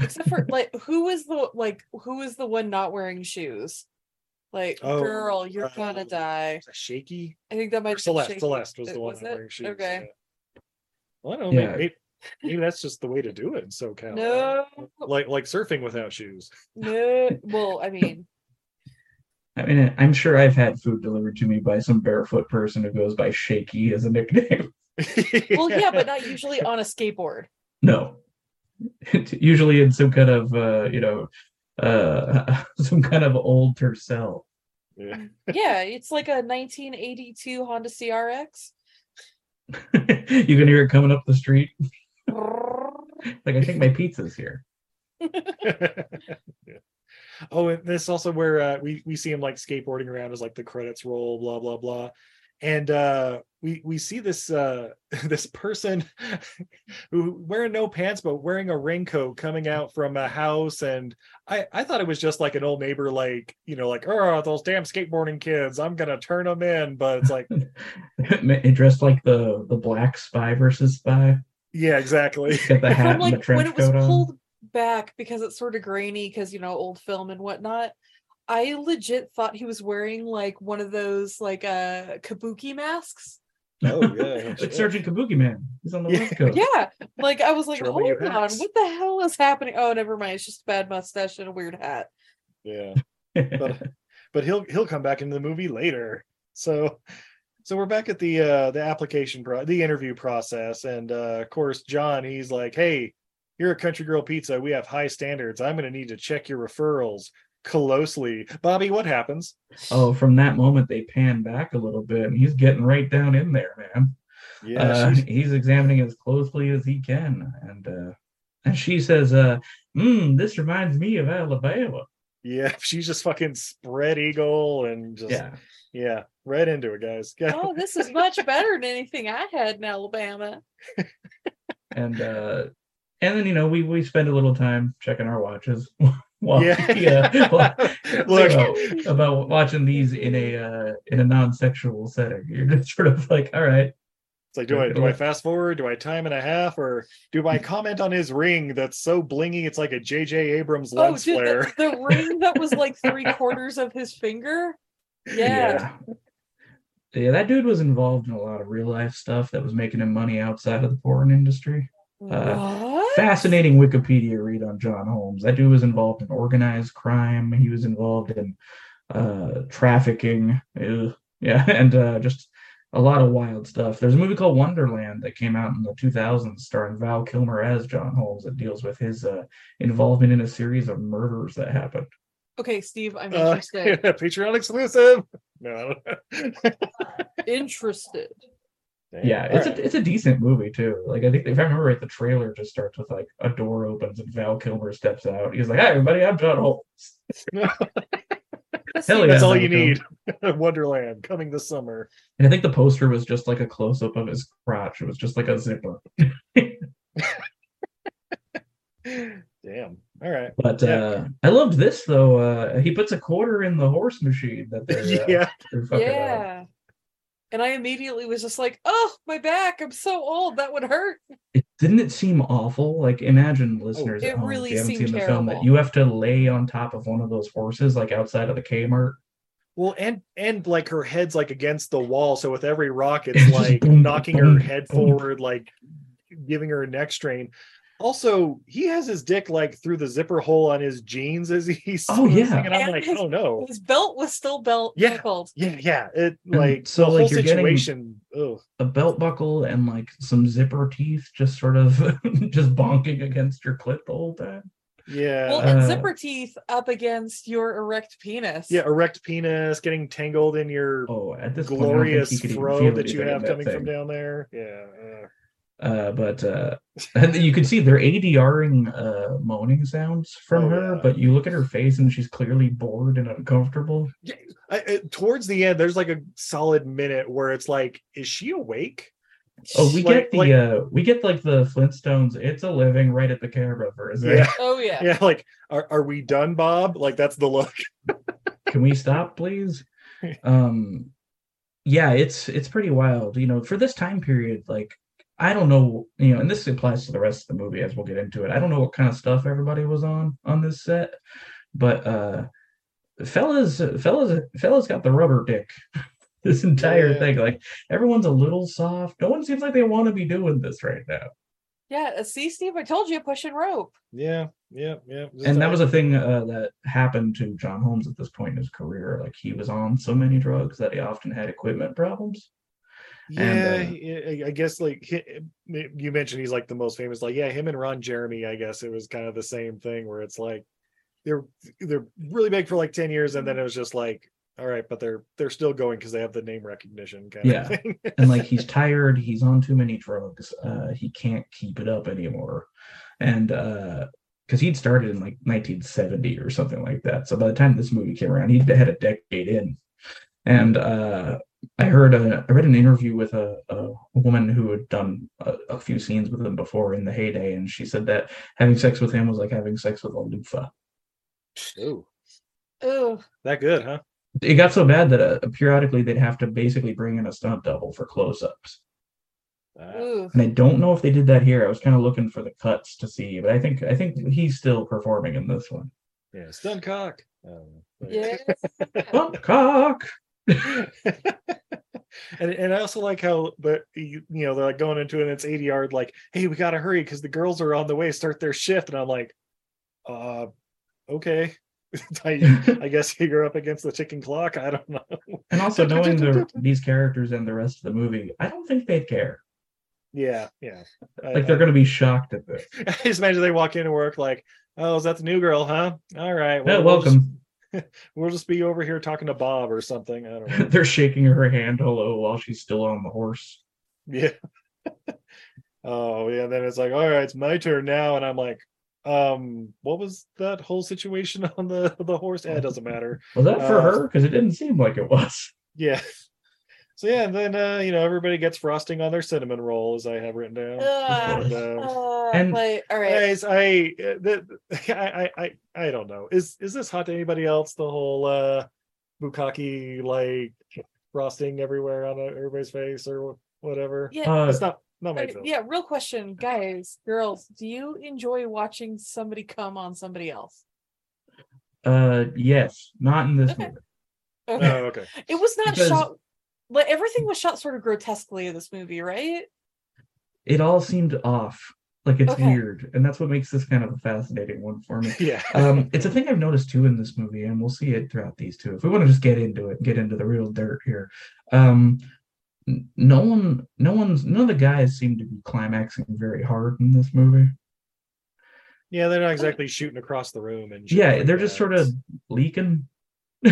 Except for like who was the like who was the one not wearing shoes? Like, Oh, girl, you're uh, gonna die. Is that shaky? I think that might Or be Celeste. shaky. Celeste was the one was wearing shoes. Okay. yeah. Well, I don't know. Yeah. Maybe, maybe that's just the way to do it in SoCal. No, Like like surfing without shoes. no. Well, I mean, I mean, I'm sure I've had food delivered to me by some barefoot person who goes by Shaky as a nickname. well, yeah, but not usually on a skateboard. No. Usually in some kind of uh, you know, uh some kind of old Tercel. Yeah. Yeah, it's like a 1982 Honda CRX. you can hear it coming up the street. Like I think my pizza's here. Yeah. Oh, and this also where uh, we we see him like skateboarding around as like the credits roll, blah blah blah, and uh, we we see this uh, this person who wearing no pants but wearing a raincoat coming out from a house, and I I thought it was just like an old neighbor, like you know, like oh those damn skateboarding kids, I'm gonna turn them in, but it's like It dressed like the the black spy versus spy. yeah, exactly. Got the hat From and the like when trench it was coat on. pulled back because it's sort of grainy because you know old film and whatnot. I legit thought he was wearing like one of those like uh kabuki masks. Oh yeah, It's Sergeant Kabuki Man. He's on the Yeah. west coast. Yeah, like I was like, Trouble hold on, hats. what the hell is happening? Oh, never mind. It's just a bad mustache and a weird hat. yeah. but but he'll he'll come back into the movie later. So so we're back at the uh the application pro the interview process and uh of course John he's like, "Hey, you're a country girl pizza. We have high standards. I'm going to need to check your referrals closely." Bobby, what happens? oh, from that moment they pan back a little bit and he's getting right down in there, man. Yeah, uh, he's examining as closely as he can, and uh, and she says, uh, mm, "This reminds me of Alabama." yeah, she's just fucking spread eagle and just yeah, Yeah, right into it, guys. Oh, this is much better than anything I had in Alabama. and uh, and then you know we we spend a little time checking our watches while yeah. yeah, well, Look, about, about watching these in a uh, in a non-sexual setting. You're just sort of like, all right, It's like, do I do I fast forward? Do I time and a half, or do I comment on his ring that's so blingy? It's like a J.J. Abrams Oh, lens dude, flare. the, the ring that was like three quarters of his finger. Yeah. yeah. Yeah, that dude was involved in a lot of real life stuff that was making him money outside of the porn industry. Uh, what? Fascinating Wikipedia read on John Holmes. That dude was involved in organized crime. He was involved in uh, trafficking. Ugh. Yeah, and uh, just a lot of wild stuff. There's a movie called Wonderland that came out in the 2000s, starring Val Kilmer as John Holmes, that deals with his uh, involvement in a series of murders that happened. Okay, Steve, I'm Uh, interested. Patreon exclusive. No, I don't interested. Damn. Yeah, it's Alright. a it's a decent movie too. Like I think if I remember right, the trailer just starts with like a door opens and Val Kilmer steps out. He's like, "Hi, everybody, I'm John Holmes." Hell yeah. That's all you need. Wonderland coming this summer. And I think the poster was just like a close up of his crotch. It was just like a zipper. Damn. All right. But Yeah. uh, I loved this though. Uh, he puts a quarter in the horse machine that they're, uh, yeah. they're fucking, Yeah. And I immediately was just like, oh, my back. I'm so old. That would hurt. it's didn't it seem awful? Like imagine oh, listeners It at home, really if you haven't seemed seen the film, that terrible. you have to lay on top of one of those horses, like outside of the Kmart. Well, and and like her head's like against the wall, so with every rock, It's it's like boom, knocking boom, her head boom. forward, like giving her a neck strain. Also, he has his dick like through the zipper hole on his jeans as he's Oh, yeah. singing. I'm And like, his- oh no, His belt was still belt Yeah. buckled. yeah, yeah. It And like so, the like, whole you're getting- situation. Oh, A belt buckle and like some zipper teeth, just sort of just bonking against your clit the whole time. yeah, Well, and Uh, zipper teeth up against your erect penis. yeah. Erect penis getting tangled in your Oh, at this point, I don't think glorious he could fro that you anything in have that coming from down there. Yeah. uh, Uh, but uh, and you can see they're ADRing uh, moaning sounds from Oh, her, yeah. but you look at her face and she's clearly bored and uncomfortable. I, I, towards the end, there's like a solid minute where it's like, is she awake? Oh, we Like- get the like- uh, we get like the Flintstones. It's a living right at the camera for a second. Yeah. Oh yeah. Yeah, like, are, are we done, Bob? Like, that's the look. Can we stop, please? Um, yeah, it's it's pretty wild. You know, for this time period, like I don't know, you know, and this applies to the rest of the movie as we'll get into it. I don't know what kind of stuff everybody was on on this set, but uh, fellas, fellas, fellas got the rubber dick. This entire Yeah. thing, like everyone's a little soft. No one seems like they want to be doing this right now. Yeah. uh, See, Steve, I told you pushing rope. Yeah, yeah, yeah. Just and that was a thing uh, that happened to John Holmes at this point in his career. Like he was on so many drugs that he often had equipment problems. Yeah. and, uh, I guess like you mentioned, he's like the most famous. Like, yeah, him and Ron Jeremy. I guess it was kind of the same thing where it's like they're they're really big for like ten years, and then it was just like, all right, but they're they're still going because they have the name recognition kind Yeah. of thing. And like he's tired, he's on too many drugs. Uh, he can't keep it up anymore. And uh, because he'd started in like 1970 or something like that. So by the time this movie came around, he'd had a decade in. And uh, I heard a, I read an interview with a, a woman who had done a, a few scenes with him before in the heyday, and she said that having sex with him was like having sex with a loofah. Ooh, Ooh. that good, huh? It got so bad that uh, periodically they'd have to basically bring in a stunt double for close-ups. Ooh. And I don't know if they did that here. I was kind of looking for the cuts to see, but I think I think he's still performing in this one. yeah, stun cock. Um, Yeah. Bump cock. and and I also like how but you, you know they're like going into it and it's 80 yard like hey we gotta hurry because the girls are on the way start their shift and I'm like uh okay I, I guess you're up against the ticking clock I don't know And also knowing the, these characters and the rest of the movie, I don't think they'd care. yeah yeah I- Like they're I- going to be shocked at this. I just imagine they walk into work like oh is that the new girl huh all right Yeah, we'll just- welcome. we'll just be over here talking to Bob or something I don't know they're shaking her hand hello while she's still on the horse. Yeah. oh yeah. Then it's like, all right, it's my turn now, and I'm like, um, what was that whole situation on the the horse? Yeah, it doesn't matter. Was that for Uh, her? Because it didn't seem like it was. Yeah. So yeah, and then uh, you know everybody gets frosting on their cinnamon roll, as I have written down. Ugh. And, uh, Uh, And- but, all right. guys, I, uh, the, I I I I don't know. Is is this hot to anybody else? The whole uh bukkake like frosting everywhere on everybody's face or whatever. Yeah. Uh, It's not not my Okay, yeah, real question, guys, girls, do you enjoy watching somebody come on somebody else? uh, yes, not in this Okay. movie. Okay. Oh, okay. it was not because- shot like everything was shot sort of grotesquely in this movie, right? It all seemed off. Like it's Okay. weird, and that's what makes this kind of a fascinating one for me. Yeah. um, it's a thing I've noticed too in this movie, and we'll see it throughout these two. If we want to just get into it, get into the real dirt here. Um, no one, no one's, none of the guys seem to be climaxing very hard in this movie. Yeah, they're not exactly shooting across the room and Yeah, like they're just sort of leaking.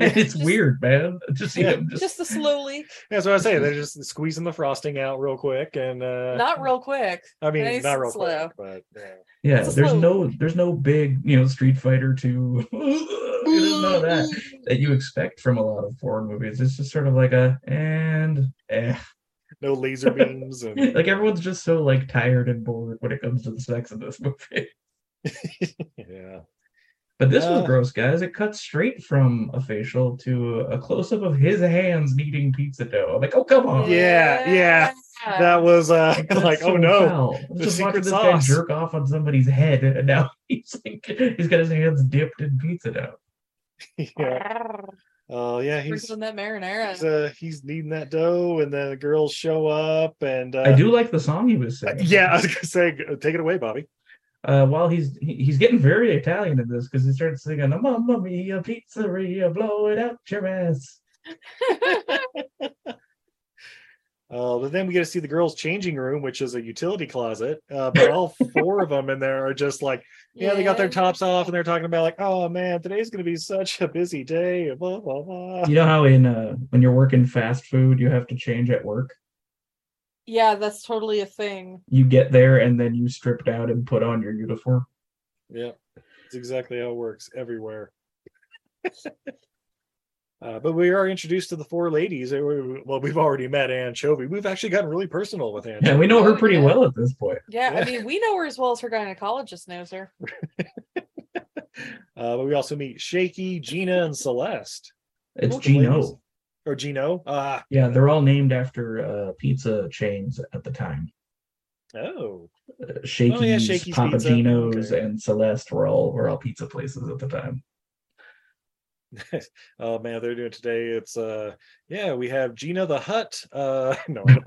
Yeah. it's Just- weird, man. Just see Yeah. just, Just a slow leak, Yeah, that's what I say. They're just squeezing the frosting out real quick, and uh not real quick. I mean, nice not real slow. quick, but yeah. yeah. There's slow- no, there's no big, you know, Street Fighter two. There's none of that that you expect from a lot of foreign movies. It's just sort of like a and eh. no laser beams and like everyone's just so like tired and bored when it comes to the sex in this movie. yeah. But this was Uh. gross, guys. It cuts straight from a facial to a close up of his hands kneading pizza dough. I'm like, oh come on. Yeah, yeah. that was uh That's like, so oh no. foul. I was just secret watching this sauce. guy jerk off on somebody's head, and now he's like, he's got his hands dipped in pizza dough. yeah. Oh yeah, he's Sprinkling that marinara. he's, uh, he's kneading that dough, and then the girls show up, and uh, I do like the song he was uh, singing. yeah, I was gonna say, take it away, Bobby. Uh, while he's he- he's getting very Italian in this because he starts singing "Mamma Mia Pizzeria, blow it out your ass." Uh, but then we get to see the girls' changing room, which is a utility closet. Uh, but all four of them in there are just like, yeah, they got their tops off, and they're talking about like, oh man, today's gonna be such a busy day. Blah blah blah. You know how in uh when you're working fast food, you have to change at work. Yeah, that's totally a thing. You get there and then you strip down and put on your uniform. Yeah, it's exactly how it works everywhere. uh, but we are introduced to the four ladies. Well, we've already met Anchovy. We've actually gotten really personal with Anchovy. Yeah, we know her Oh, pretty yeah. well at this point. Yeah, Yeah. I mean, we know her as well as her gynecologist knows her. Uh, but we also meet Shaky, Gina, and Celeste. It's Welcome, ladies. Gino. Or Gino. Ah, Yeah, they're all named after uh, pizza chains at the time. oh. Uh, Shakey's, Shakey's Papa Pizza. Gino's, Okay. and Celeste were all were all pizza places at the time. oh man, they're doing today. It's uh yeah, we have Gina the Hut, uh no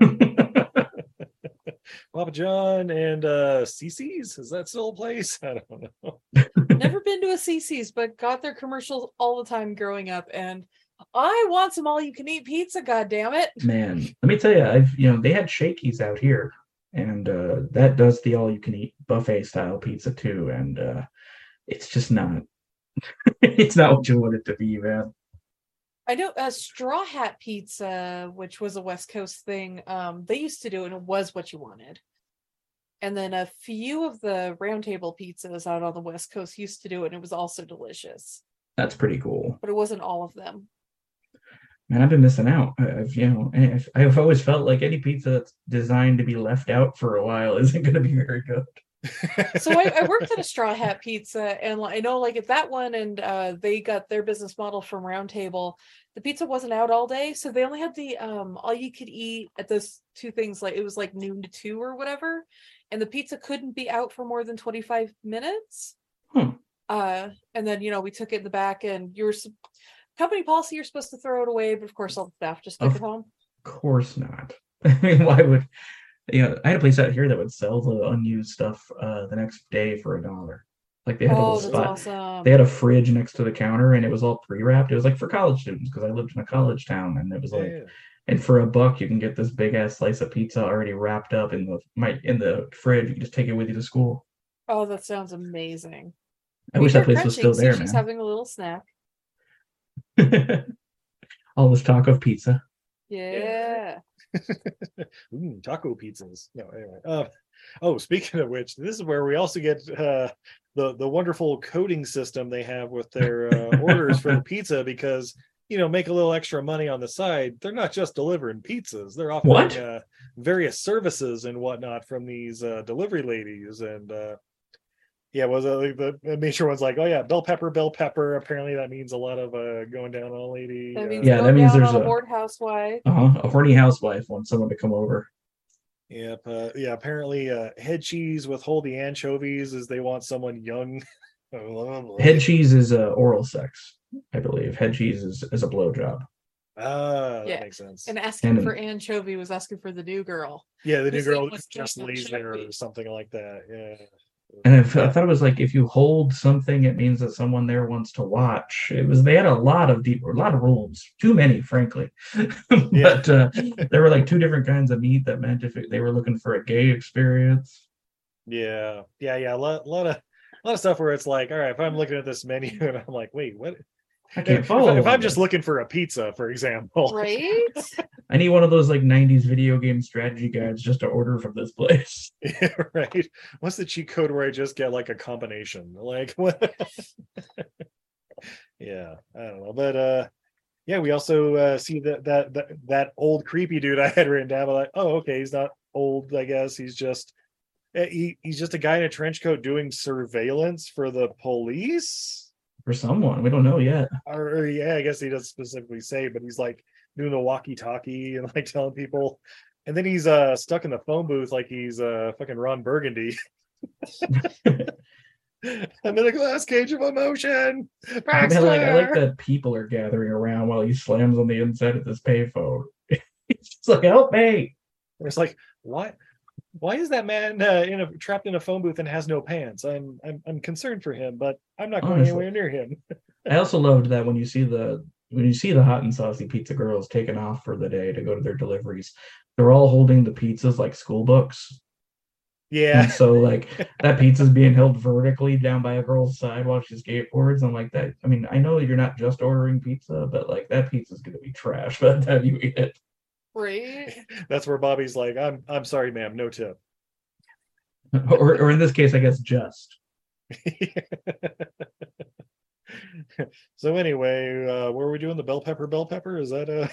Papa John and uh Cici's. Is that still a place? I don't know. Never been to a Cici's, but got their commercials all the time growing up. And I want some all you can eat pizza, god damn it. Man, let me tell you, I've you know they had Shakey's out here, and uh, that does the all you can eat buffet style pizza too, and uh, it's just not. it's not what you want it to be, man. I know a straw hat pizza, which was a West Coast thing. Um, they used to do it and it was what you wanted. And then a few of the round table pizzas out on the West Coast used to do it and it was also delicious. That's pretty cool. But it wasn't all of them. Man, I've been missing out. I've you know I've, I've always felt like any pizza that's designed to be left out for a while isn't going to be very good. so I, I worked at a straw hat pizza and I know like at that one and uh they got their business model from roundtable the pizza wasn't out all day so they only had the um all you could eat at those two things like it was like noon to two or whatever and the pizza couldn't be out for more than 25 minutes Hmm. uh and then you know we took it in the back and you're s- company policy you're supposed to throw it away but of course all the staff just took Of it home Of course not. I mean, why would you know? I had a place out here that would sell the unused stuff uh, the next day for a dollar. Like they had a oh little spot. awesome They had a fridge next to the counter, and it was all pre-wrapped. It was like for college students because I lived in a college town, and it was like, Yeah. and for a buck, you can get this big ass slice of pizza already wrapped up in the my in the fridge. You can just take it with you to school. oh that sounds amazing I wish that Peter place was still see, there, she's man. having a little snack all this talk of pizza. yeah Ooh, taco pizzas. No, anyway. Uh, oh, speaking of which, this is where we also get uh, the the wonderful coding system they have with their uh, orders for the pizza because you know make a little extra money on the side. They're not just delivering pizzas; they're offering Uh, various services and whatnot from these uh, delivery ladies. And uh, yeah, was uh, like the the major one's like, oh yeah, bell pepper, bell pepper. Apparently, that means a lot of uh, going down on a lady. That uh, means Yeah, that means there's a a- bored housewife. Uh-huh. A horny housewife wants someone to come over. Yep. Uh, yeah. Apparently, uh, head cheese with the anchovies is they want someone young. Head cheese is uh, oral sex, I believe. Head cheese is, is a blowjob. Ah, that Yeah, makes sense. And asking And- for anchovy was asking for the new girl. yeah, the new girl just going lays there or something like that. Yeah. And I thought it was like if you hold something, it means that someone there wants to watch. It was they had a lot of deep, a lot of rules, too many, frankly. but uh, there were like two different kinds of meat that meant if it, they were looking for a gay experience. Yeah. Yeah. Yeah. A lot, lot of, a lot of stuff where it's like, all right, if I'm looking at this menu and I'm like, wait, what? I can't If, follow. if all I'm just looking for a pizza, for example. Right? I need one of those like '90s video game strategy guides just to order from this place. Yeah, right. What's the cheat code where I just get like a combination? Like what? yeah, I don't know. But uh yeah, we also uh see that that that, that old creepy dude I had written down. I'm like, oh, okay, he's not old, I guess. He's just eh, he, he's just a guy in a trench coat doing surveillance for the police. For someone, we don't know yet. Or, or, yeah, I guess he doesn't specifically say, but he's like doing the walkie-talkie and like telling people and then he's uh stuck in the phone booth like he's uh fucking Ron Burgundy. I'm in a glass cage of emotion. I, mean, like, I like that people are gathering around while he slams on the inside of this payphone. He's just like, help me. It's like, why? Why is that man uh, in a trapped in a phone booth and has no pants? I'm I'm I'm concerned for him, but I'm not going Honestly. anywhere near him. I also loved that when you see the when you see the hot and saucy pizza girls taking off for the day to go to their deliveries, they're all holding the pizzas like school books. Yeah, And so like that pizza's being held vertically down by a girl's side while she skateboards. I'm like that. I mean, I know you're not just ordering pizza, but like that pizza's gonna be trash by the time you eat it. Right? that's where Bobby's like, I'm I'm sorry, ma'am, no tip. or or in this case, I guess just. so anyway, uh, what are we doing? The bell pepper, bell pepper? Is that uh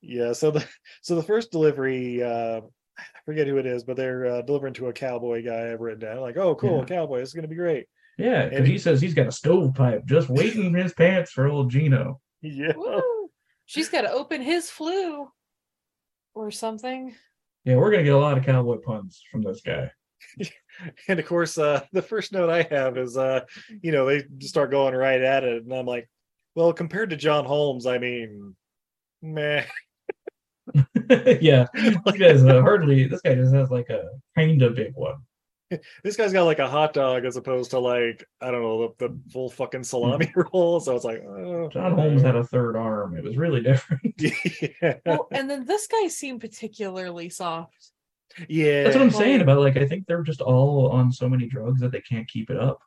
yeah? So the so the first delivery, uh, I forget who it is, but they're uh, delivering to a cowboy guy. I've written down like, oh, cool, Yeah. cowboy, this is gonna be great. Yeah, And because he- he says he's got a stovepipe just waiting in his pants for old Gino. Yeah, Woo! She's got to open his flue or something. Yeah, we're gonna get a lot of cowboy puns from this guy. and of course, uh, the first note I have is, uh, you know, they start going right at it, and I'm like, well, compared to John Holmes, I mean, meh. yeah, this guy's uh, hardly. This guy just has like a kind of big one. this guy's got like a hot dog as opposed to like I don't know the, the full fucking salami roll. So it's like oh, John Holmes had a third arm. It was really different. yeah, Well, and then this guy seemed particularly soft. yeah. That's what I'm saying about like I think they're just all on so many drugs that they can't keep it up.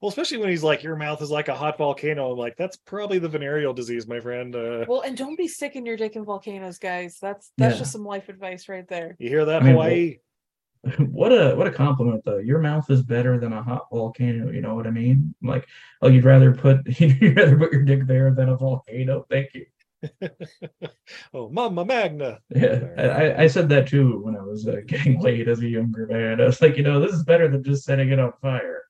Well, especially when he's like, your mouth is like a hot volcano. I'm like, that's probably the venereal disease, my friend. Uh, Well, and don't be sticking your dick in volcanoes, guys. That's that's Yeah. just some life advice right there. you hear that, I mean, well- Hawaii? what a what a compliment though. Your mouth is better than a hot volcano. You know what I mean? Like, oh, you'd rather put you'd rather put your dick there than a volcano. Thank you. oh, Mama Magna. Yeah, I, I- I said that too when I was uh, getting laid as a younger man. I was like, you know, this is better than just setting it on fire.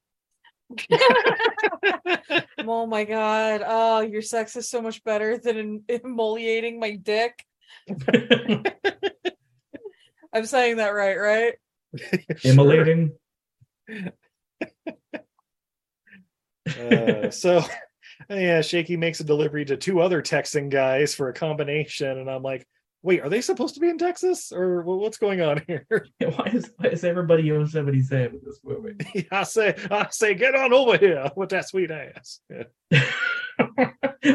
oh my god. Oh, your sex is so much better than emoliating my dick. I'm saying that right, right? Immolating. Uh, so yeah, Shaky makes a delivery to two other Texan guys for a combination, and I'm like, wait, are they supposed to be in Texas or what's going on here? why is why is everybody Yosemite Sam in this movie? I say, I say, get on over here with that sweet ass. Yeah.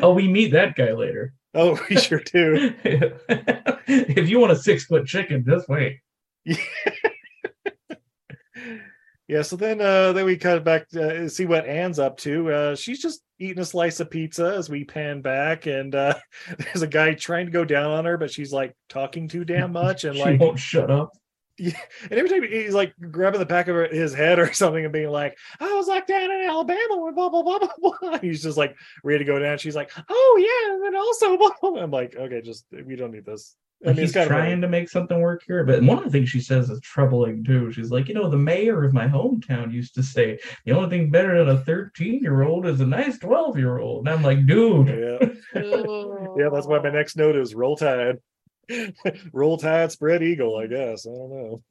oh, we meet that guy later. Oh, we sure do. if you want a six foot chicken, just wait. Yeah, so then uh then we cut back to uh, see what Anne's up to. Uh she's just eating a slice of pizza as we pan back and uh there's a guy trying to go down on her but she's like talking too damn much and she like won't shut up. yeah, and every time he's like grabbing the back of her- his head or something and being like, I was like down in Alabama with blah blah blah blah blah. He's just like ready to go down. She's like, Oh yeah, and then also blah, blah. I'm like, okay, just we don't need this. I Like mean, he's kind trying of to make something work here, but one of the things she says is troubling too. She's like, you know, the mayor of my hometown used to say the only thing better than a 13 year old is a nice 12 year old. And I'm like, dude, yeah. Yeah, that's why my next note is roll tide. roll tide, spread eagle, I guess. I don't know.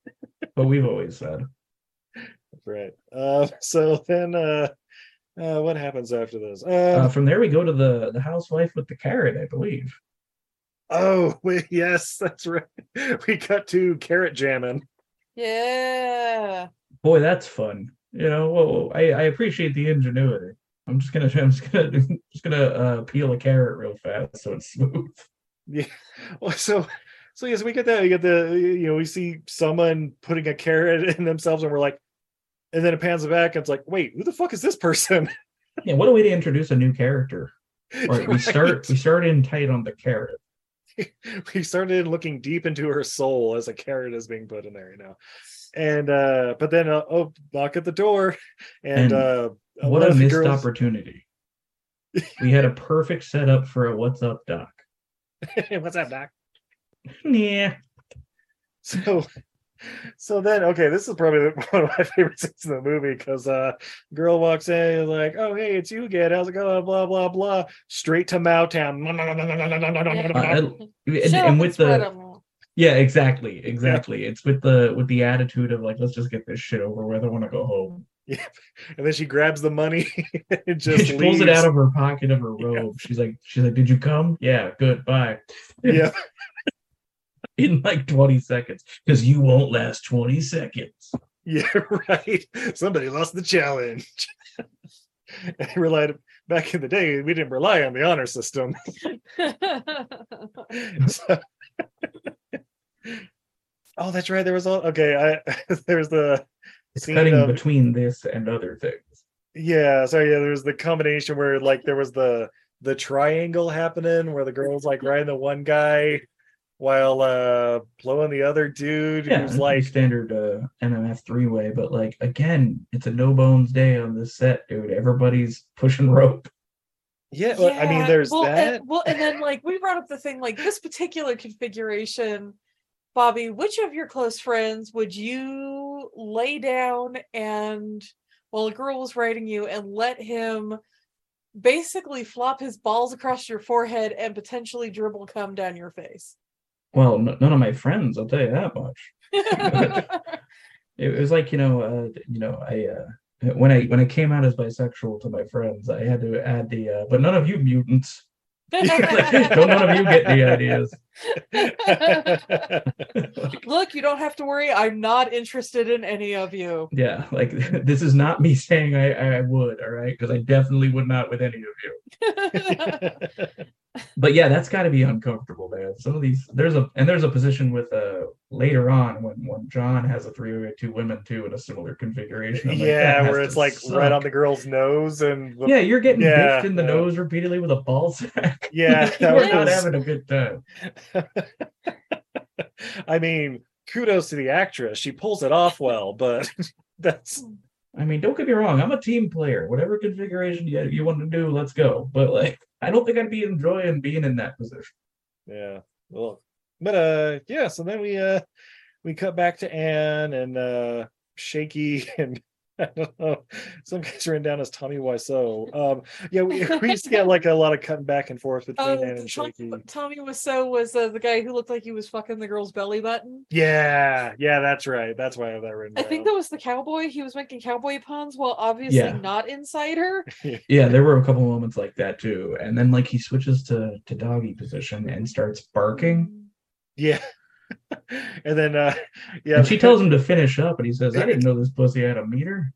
but we've always said. That's right. Uh, so then uh, uh, what happens after this? Uh, Uh, from there, we go to the the housewife with the carrot, I believe. Oh, wait, yes, that's right. We cut to carrot jamming. Yeah. Boy, that's fun. You know, whoa, I, I appreciate the ingenuity. I'm just gonna I'm just gonna just gonna uh, peel a carrot real fast so it's smooth. Yeah. Well, so so yes, we get that. We get the you know we see someone putting a carrot in themselves, and we're like, and then it pans back, and it's like, wait, who the fuck is this person? Yeah, what a way to introduce a new character. All right, we start we start in tight on the carrot. we started looking deep into her soul as a carrot is being put in there, you know. And uh but then uh, oh knock at the door and, And uh What a missed girls- opportunity. we had a perfect setup for a what's up, Doc. What's up, Doc? Yeah. So so then okay this is probably one of my favorite scenes in the movie because uh girl walks in and like oh hey it's you again how's it going blah blah blah straight to mowtown Uh, and, and with spread the 'em. yeah, exactly, exactly. It's with the with the attitude of like, let's just get this shit over with. I want to go home. yeah. and then she grabs the money and just she pulls it out of her pocket of her Yeah. robe. She's like, she's like, did you come? Yeah, good, bye. yeah in like 20 seconds because you won't last 20 seconds. yeah right somebody lost the challenge and they relied back in the day we didn't rely on the honor system So- oh that's right there was all okay i there's the It's scene cutting of- between this and other things. Yeah, so yeah, there was the combination where like there was the the triangle happening where the girl's like riding the one guy while uh blowing the other dude Yeah, who's like like standard uh, MMF three way, but like again, it's a no bones day on this set, dude. Everybody's pushing rope. yeah, well, I mean there's well, that. And, well, and then like we brought up the thing like this particular configuration, Bobby. Which of your close friends would you lay down and while a girl was writing you and let him basically flop his balls across your forehead and potentially dribble cum down your face? Well, n- none of my friends, I'll tell you that much. It, was like you know, uh, you know, I uh, when I when I came out as bisexual to my friends, I had to add the uh, but none of you mutants. Don't none of you get the ideas. Look, you don't have to worry. I'm not interested in any of you. Yeah, like this is not me saying I, I would, all right, because I definitely would not with any of you. But yeah, that's got to be uncomfortable, man. Some of these, there's a and there's a position with uh later on when when John has a three way with two women too in a similar configuration. I'm yeah, where it's like right on the girl's nose and the- Yeah, you're getting Yeah, bitched in the yeah. nose repeatedly with a ball sack. yeah, that You're not having a good time. I mean, kudos to the actress. She pulls it off well, but that's I mean, don't get me wrong. I'm a team player. Whatever configuration you, you want to do, let's go. But like, I don't think I'd be enjoying being in that position. yeah. Well, but uh, yeah. So then we uh, we cut back to Anne and uh, Shaky and. I don't know. Some guys written down as Tommy Wiseau. Um, yeah, we, we used to get like a lot of cutting back and forth between Oh, Anne and Tommy, Shaky. Tommy Wiseau was uh, the guy who looked like he was fucking the girl's belly button. Yeah, yeah, that's right. That's why I have that written. I think that was the cowboy. He was making cowboy puns while obviously Yeah. not inside her. Yeah, there were a couple moments like that too. And then like he switches to to doggy position and starts barking. Yeah. and then uh yeah, And she tells him to finish up, and he says, "I didn't know this pussy had a meter."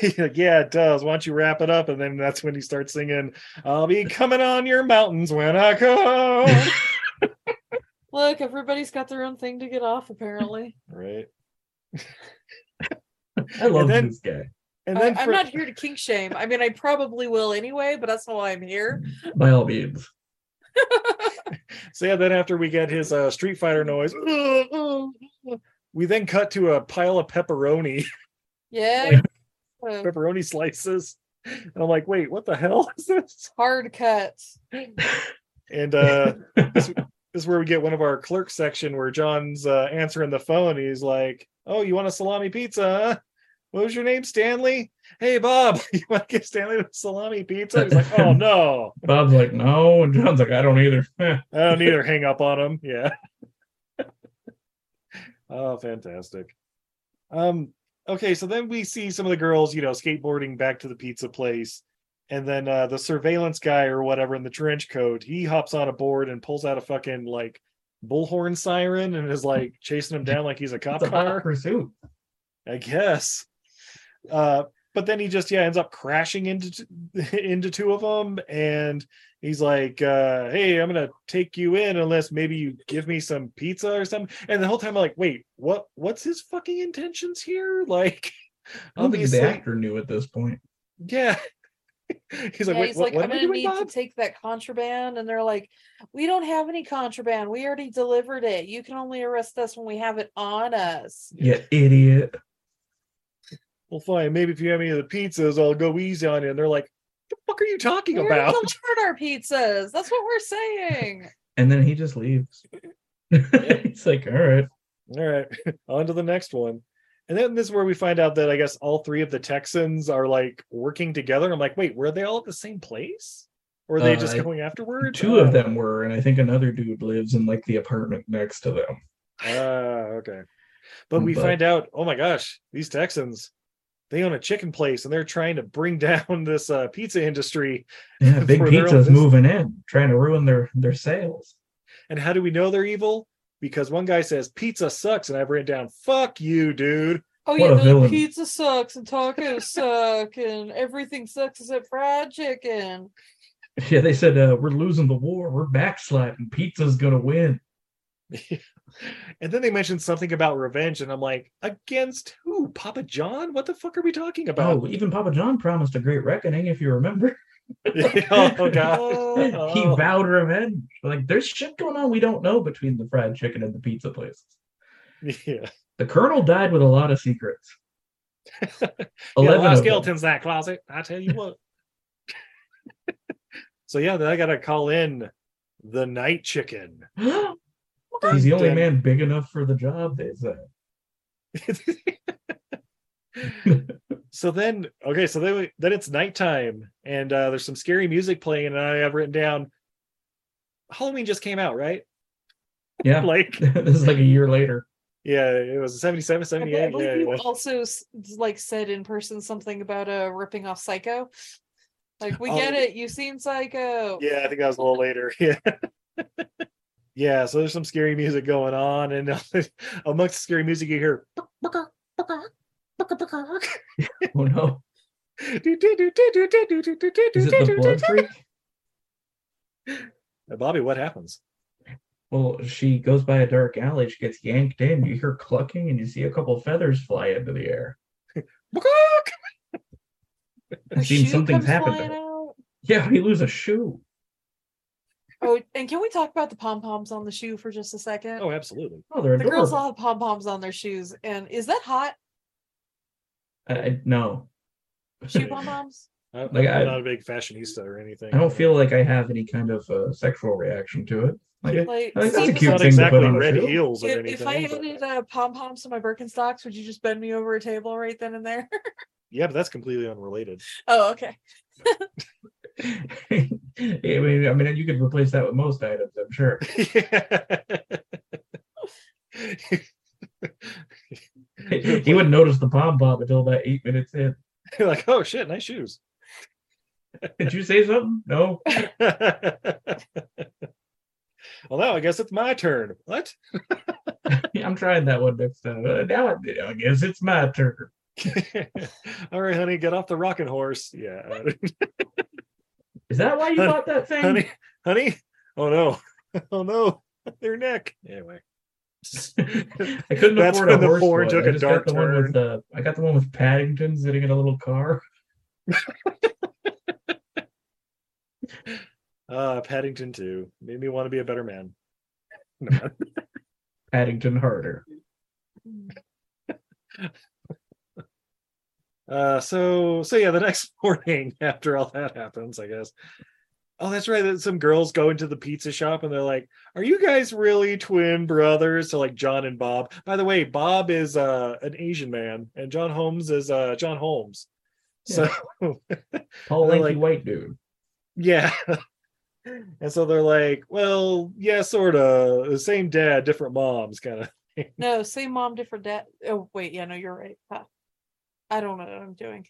He's like, yeah, it does. Why don't you wrap it up? And then that's when he starts singing, I'll be coming on your mountains when I come. Look, everybody's got their own thing to get off, apparently. right. I love then- this guy. And I, then I'm for- not here to kink shame. I mean, I probably will anyway, but that's not why I'm here. By all means. so yeah, then after we get his uh Street Fighter noise, we then cut to a pile of pepperoni, Yeah. Pepperoni slices. And I'm like, wait, what the hell is this? hard cuts. And uh this, this is where we get one of our clerk section where John's uh, answering the phone. He's like, "Oh, you want a salami pizza? What was your name, Stanley? Hey, Bob, you want to get Stanley the salami pizza?" He's like, "Oh no, Bob's like, "No," and John's like, "I don't either." I don't either." Hang up on him. Yeah. oh, fantastic. Um. Okay, so then we see some of the girls, you know, skateboarding back to the pizza place. And then uh, the surveillance guy or whatever in the trench coat, he hops on a board and pulls out a fucking like bullhorn siren and is like chasing him down like he's a cop it's a hot car. pursuit. I guess. Uh, but then he just yeah ends up crashing into t- into two of them, and he's like, uh, "Hey, I'm gonna take you in unless maybe you give me some pizza or something." And the whole time I'm like, "Wait, what? What's his fucking intentions here?" Like, I don't think obviously, the actor knew at this point. yeah. he's like, yeah, "Wait, he's what, like, what I'm am gonna need Bob?" to take that contraband, and they're like, we don't have any contraband. We already delivered it. You can only arrest us when we have it on us. Yeah, idiot. Well, fine. Maybe if you have any of the pizzas, I'll go easy on you. And they're like, "The fuck are you talking We already about?" delivered our pizzas. That's what we're saying. And then he just leaves. He's like, "All right." All right, on to the next one. And then this is where we find out that I guess all three of the Texans are like working together. I'm like, wait, were they all at the same place? Or are they just Uh, going afterward? Two of Uh, them were, and I think another dude lives in like the apartment next to them. Ah, okay. But we But- find out, oh my gosh, these Texans, they own a chicken place and they're trying to bring down this uh, pizza industry. Yeah, Big For their Pizza's moving in, trying to ruin their their sales. And how do we know they're evil? Because one guy says pizza sucks, and I've written down, fuck you, dude. Oh What yeah, a like, pizza sucks and tacos suck and everything sucks except fried chicken. Yeah, they said uh, we're losing the war, we're backsliding. Pizza's gonna win. And then they mentioned something about revenge, and I'm like, against who? Papa John? What the fuck are we talking about? Oh, even Papa John promised a great reckoning, if you remember. oh god. Oh. he Oh. vowed revenge. Like there's shit going on we don't know between the fried chicken and the pizza places. Yeah. The Colonel died with a lot of secrets. Yeah, a lot of skeletons in that closet. I tell you what. so yeah, then I gotta call in the night chicken. He's the only Damn. man big enough for the job. They said. so then okay so then, then it's nighttime and uh there's some scary music playing and i have written down halloween just came out right Yeah, like this is like a year later. yeah it was 77 I 78 believe yeah, you yeah. also like said in person something about uh ripping off Psycho. Like we get Oh. it, you've seen Psycho. yeah i think that was a little later yeah yeah so there's some scary music going on and amongst the scary music you hear Oh no, is it the blood freak? bobby what happens Well, she goes by a dark alley. She gets yanked in. You hear clucking, and you see a couple feathers fly into the air. Her It seems something's happened. to her. Yeah, we lose a shoe. Oh, and can we talk about the pom poms on the shoe for just a second? oh absolutely Oh, they're the girls all have pom poms on their shoes, and is that hot? I, I- no, Shoe pom poms? I, Like, i'm I- not a big fashionista or anything I don't feel like I have any kind of uh, sexual reaction to it. Like, Like, I think that's a it's cute not thing to put exactly on red shoe. heels or If, anything if I but- added uh, pom poms to my Birkenstocks, would you just bend me over a table right then and there? Yeah, but that's completely unrelated. oh, okay. I mean, I mean, you could replace that with most items, I'm sure. he wouldn't notice the pom pom until about eight minutes in. You're like, oh shit, nice shoes. Did you say something? No. well, now I guess it's my turn. What? I'm trying that one next time. Uh, now I, I guess it's my turn. All right, honey, get off the rocking horse. Yeah, Is that why you Honey- bought that thing? honey, honey. Oh no, oh no, their neck. Anyway, I couldn't That's afford when a the horse Ford one. took I a dark got the one with the I got the one with Paddington sitting in a little car. uh, Paddington too made me want to be a better man. No. Paddington harder. Uh, so so yeah, the next morning after all that happens, I guess. Oh, that's right. that Some girls go into the pizza shop and they're like, "Are you guys really twin brothers?" So like John and Bob. By the way, Bob is uh an Asian man, and John Holmes is uh John Holmes. So Tall, They're lanky like- white dude. yeah. And so they're like, well, yeah, sort of. The same dad, different moms, kind of. No, same mom, different dad. Oh, wait. Yeah, no, you're right. Huh. I don't know what I'm doing.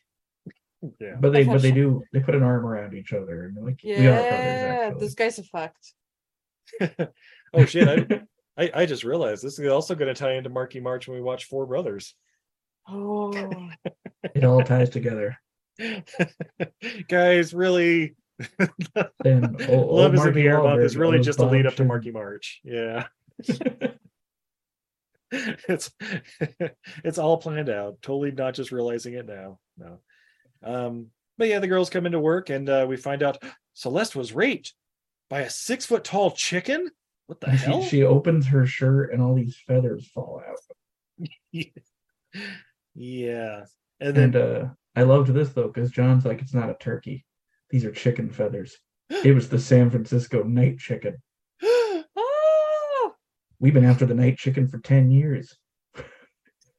Yeah. But they but they do they put an arm around each other and they're like we are brothers Yeah, actually. guys are fucked. oh shit! I, I I just realized this is also going to tie into Marky March when we watch Four Brothers. Oh, It all ties together. Guys, really, Then o- old Love is in Marky the Air month is Wahlberg really owes just a lead up to Marky March. Yeah. it's it's all planned out. Totally not just realizing it now. No. Um, but yeah, the girls come into work and uh, we find out Celeste was raped by a six foot tall chicken. What the And hell? She, she opens her shirt and all these feathers fall out. yeah. And then And uh I loved this though, because John's like, it's not a turkey. These are chicken feathers. It was the San Francisco night chicken. We've been after the night chicken for 10 years.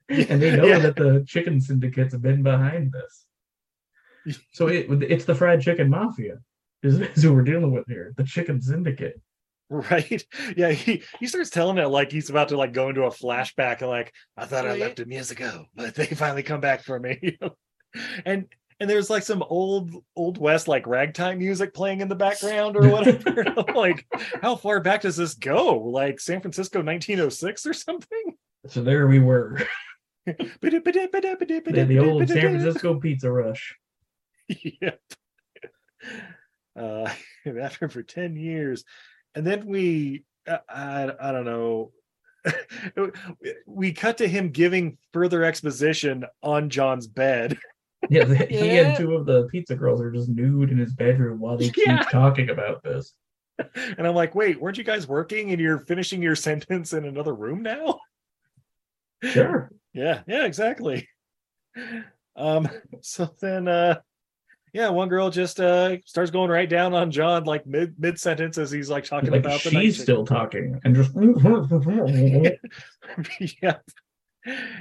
and they know Yeah. that the chicken syndicates have been behind this. So it, it's the fried chicken mafia is, is who we're dealing with here, the chicken syndicate. Right? Yeah, he, he starts telling it like he's about to like go into a flashback and like, I thought I left them years ago, but they finally come back for me. and and there's like some old old west like ragtime music playing in the background or whatever. Like, how far back does this go? Like San Francisco 1906 or something? So there we were, the, old San Francisco pizza rush. yep. Uh, after for 10 years. And then we, I, I, I don't know, we cut to him giving further exposition on John's bed. Yeah, the- he and two of the pizza girls are just nude in his bedroom while they keep Yeah. talking about this. And I'm like, wait, weren't you guys working and you're finishing your sentence in another room now? Sure. Yeah, yeah, exactly. Um, so then uh yeah, one girl just uh starts going right down on John like mid mid sentence as he's like talking Like about the night she's still talking and just yeah.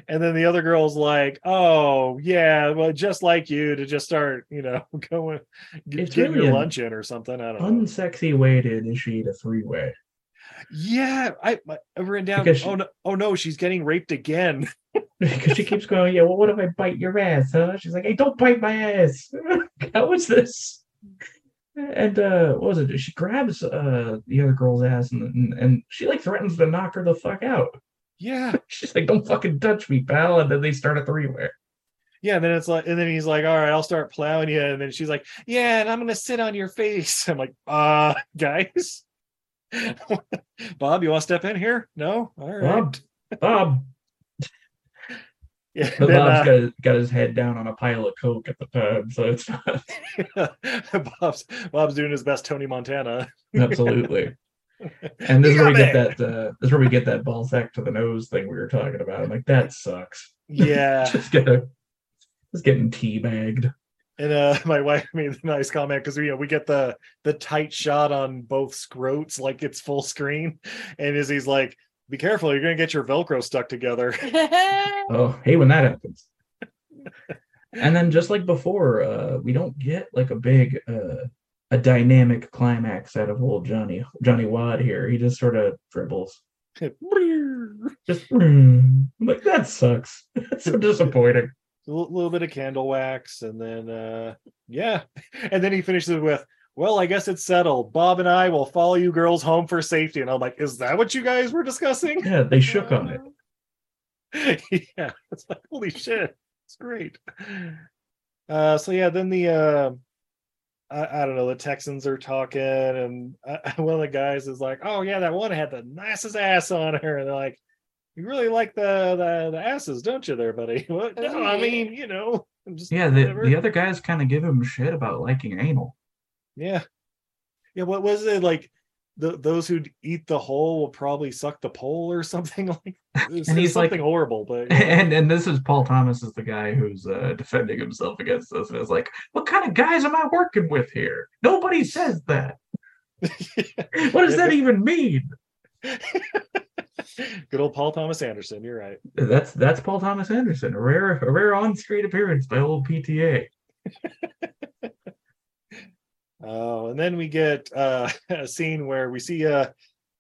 And then the other girl's like, "Oh, yeah, well, just like you to just start, you know, going, get, It's getting really your lunch in or something." I don't know. unsexy way to initiate a three-way. Yeah, I I've written down. Because oh no, oh no, she's getting raped again. Because she keeps going, yeah, well, what if I bite your ass, huh? She's like, hey, don't bite my ass. How was this? And uh what was it? She grabs uh the other girl's ass and, and and she like threatens to knock her the fuck out. Yeah, She's like, Don't fucking touch me, pal. And then they start a three-way. yeah. And then it's like, and then he's like, "All right, I'll start plowing you." And then she's like, "Yeah, and I'm gonna sit on your face." I'm like, "Uh, guys." Bob, you want to step in here? No, all right. Bob, Bob. Yeah, But then, Bob's uh, got, his- got his head down on a pile of coke at the time, so it's not Bob's Bob's doing his best Tony Montana. absolutely. And this is where we got get that uh this is where we get that ball sack to the nose thing we were talking about. I'm like, that sucks. Yeah. just get a just getting teabagged. And uh my wife made a nice comment because we you know we get the the tight shot on both scrotes like it's full screen. And Izzy's like, be careful, you're gonna get your Velcro stuck together. Oh, hey, when that happens. and then just like before, uh, we don't get like a big uh a dynamic climax out of old Johnny Johnny Wad here. He just sort of dribbles. Just I'm like that sucks. That's so disappointing. a little, bit of candle wax and then uh yeah and then he finishes with well i guess it's settled bob and i will follow you girls home for safety and i'm like is that what you guys were discussing Yeah, they shook on it. yeah it's like holy shit it's great uh so yeah then the uh I, I don't know the texans are talking and uh, one of the guys is like oh yeah that one had the nicest ass on her and they're like you really like the the, the asses don't you there buddy what no i mean you know I'm just Yeah, the, the other guys kind of give him shit about liking anal. Yeah. Yeah, what was it like the those who eat the whole will probably suck the pole or something like And he's like- horrible, but And and this is Paul Thomas is the guy who's uh, defending himself against this, and it's like, what kind of guys am I working with here? Nobody says that. What does that even mean? good old Paul Thomas Anderson, you're right. That's that's Paul Thomas Anderson, a rare a rare on-screen appearance by old PTA. Oh, and then we get uh a scene where we see uh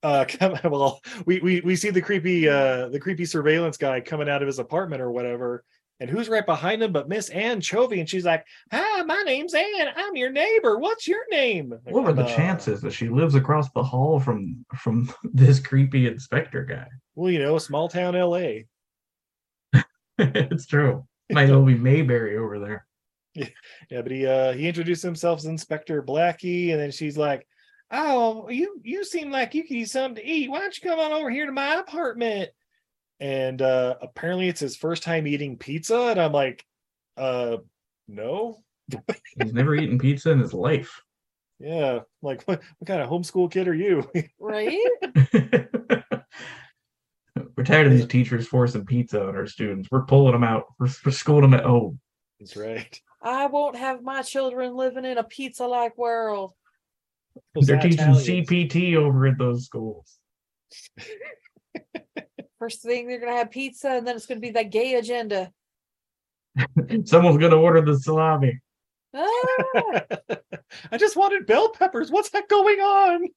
uh come, well we, we we see the creepy uh the creepy surveillance guy coming out of his apartment or whatever and who's right behind him but miss ann chovy and she's like hi my name's ann i'm your neighbor what's your name Like, What are the uh, chances that she lives across the hall from from this creepy inspector guy? well you know small town la it's true. Might well be Mayberry over there. Yeah, yeah, but he uh he introduced himself as Inspector Blackie, and then she's like, "Oh, you you seem like you could use something to eat. Why don't you come on over here to my apartment?" And uh apparently it's his first time eating pizza, and I'm like, "Uh, no, He's never eaten pizza in his life. yeah, like what what kind of homeschool kid are you?" right? We're tired of these teachers forcing pizza on our students. We're pulling them out. We're, we're schooling them at home. That's right. I won't have my children living in a pizza like world. Those They're teaching CPT over at those schools. First thing they're gonna have pizza, and then it's gonna be that gay agenda. Someone's gonna order the salami. Ah, I just wanted bell peppers. What's that going on?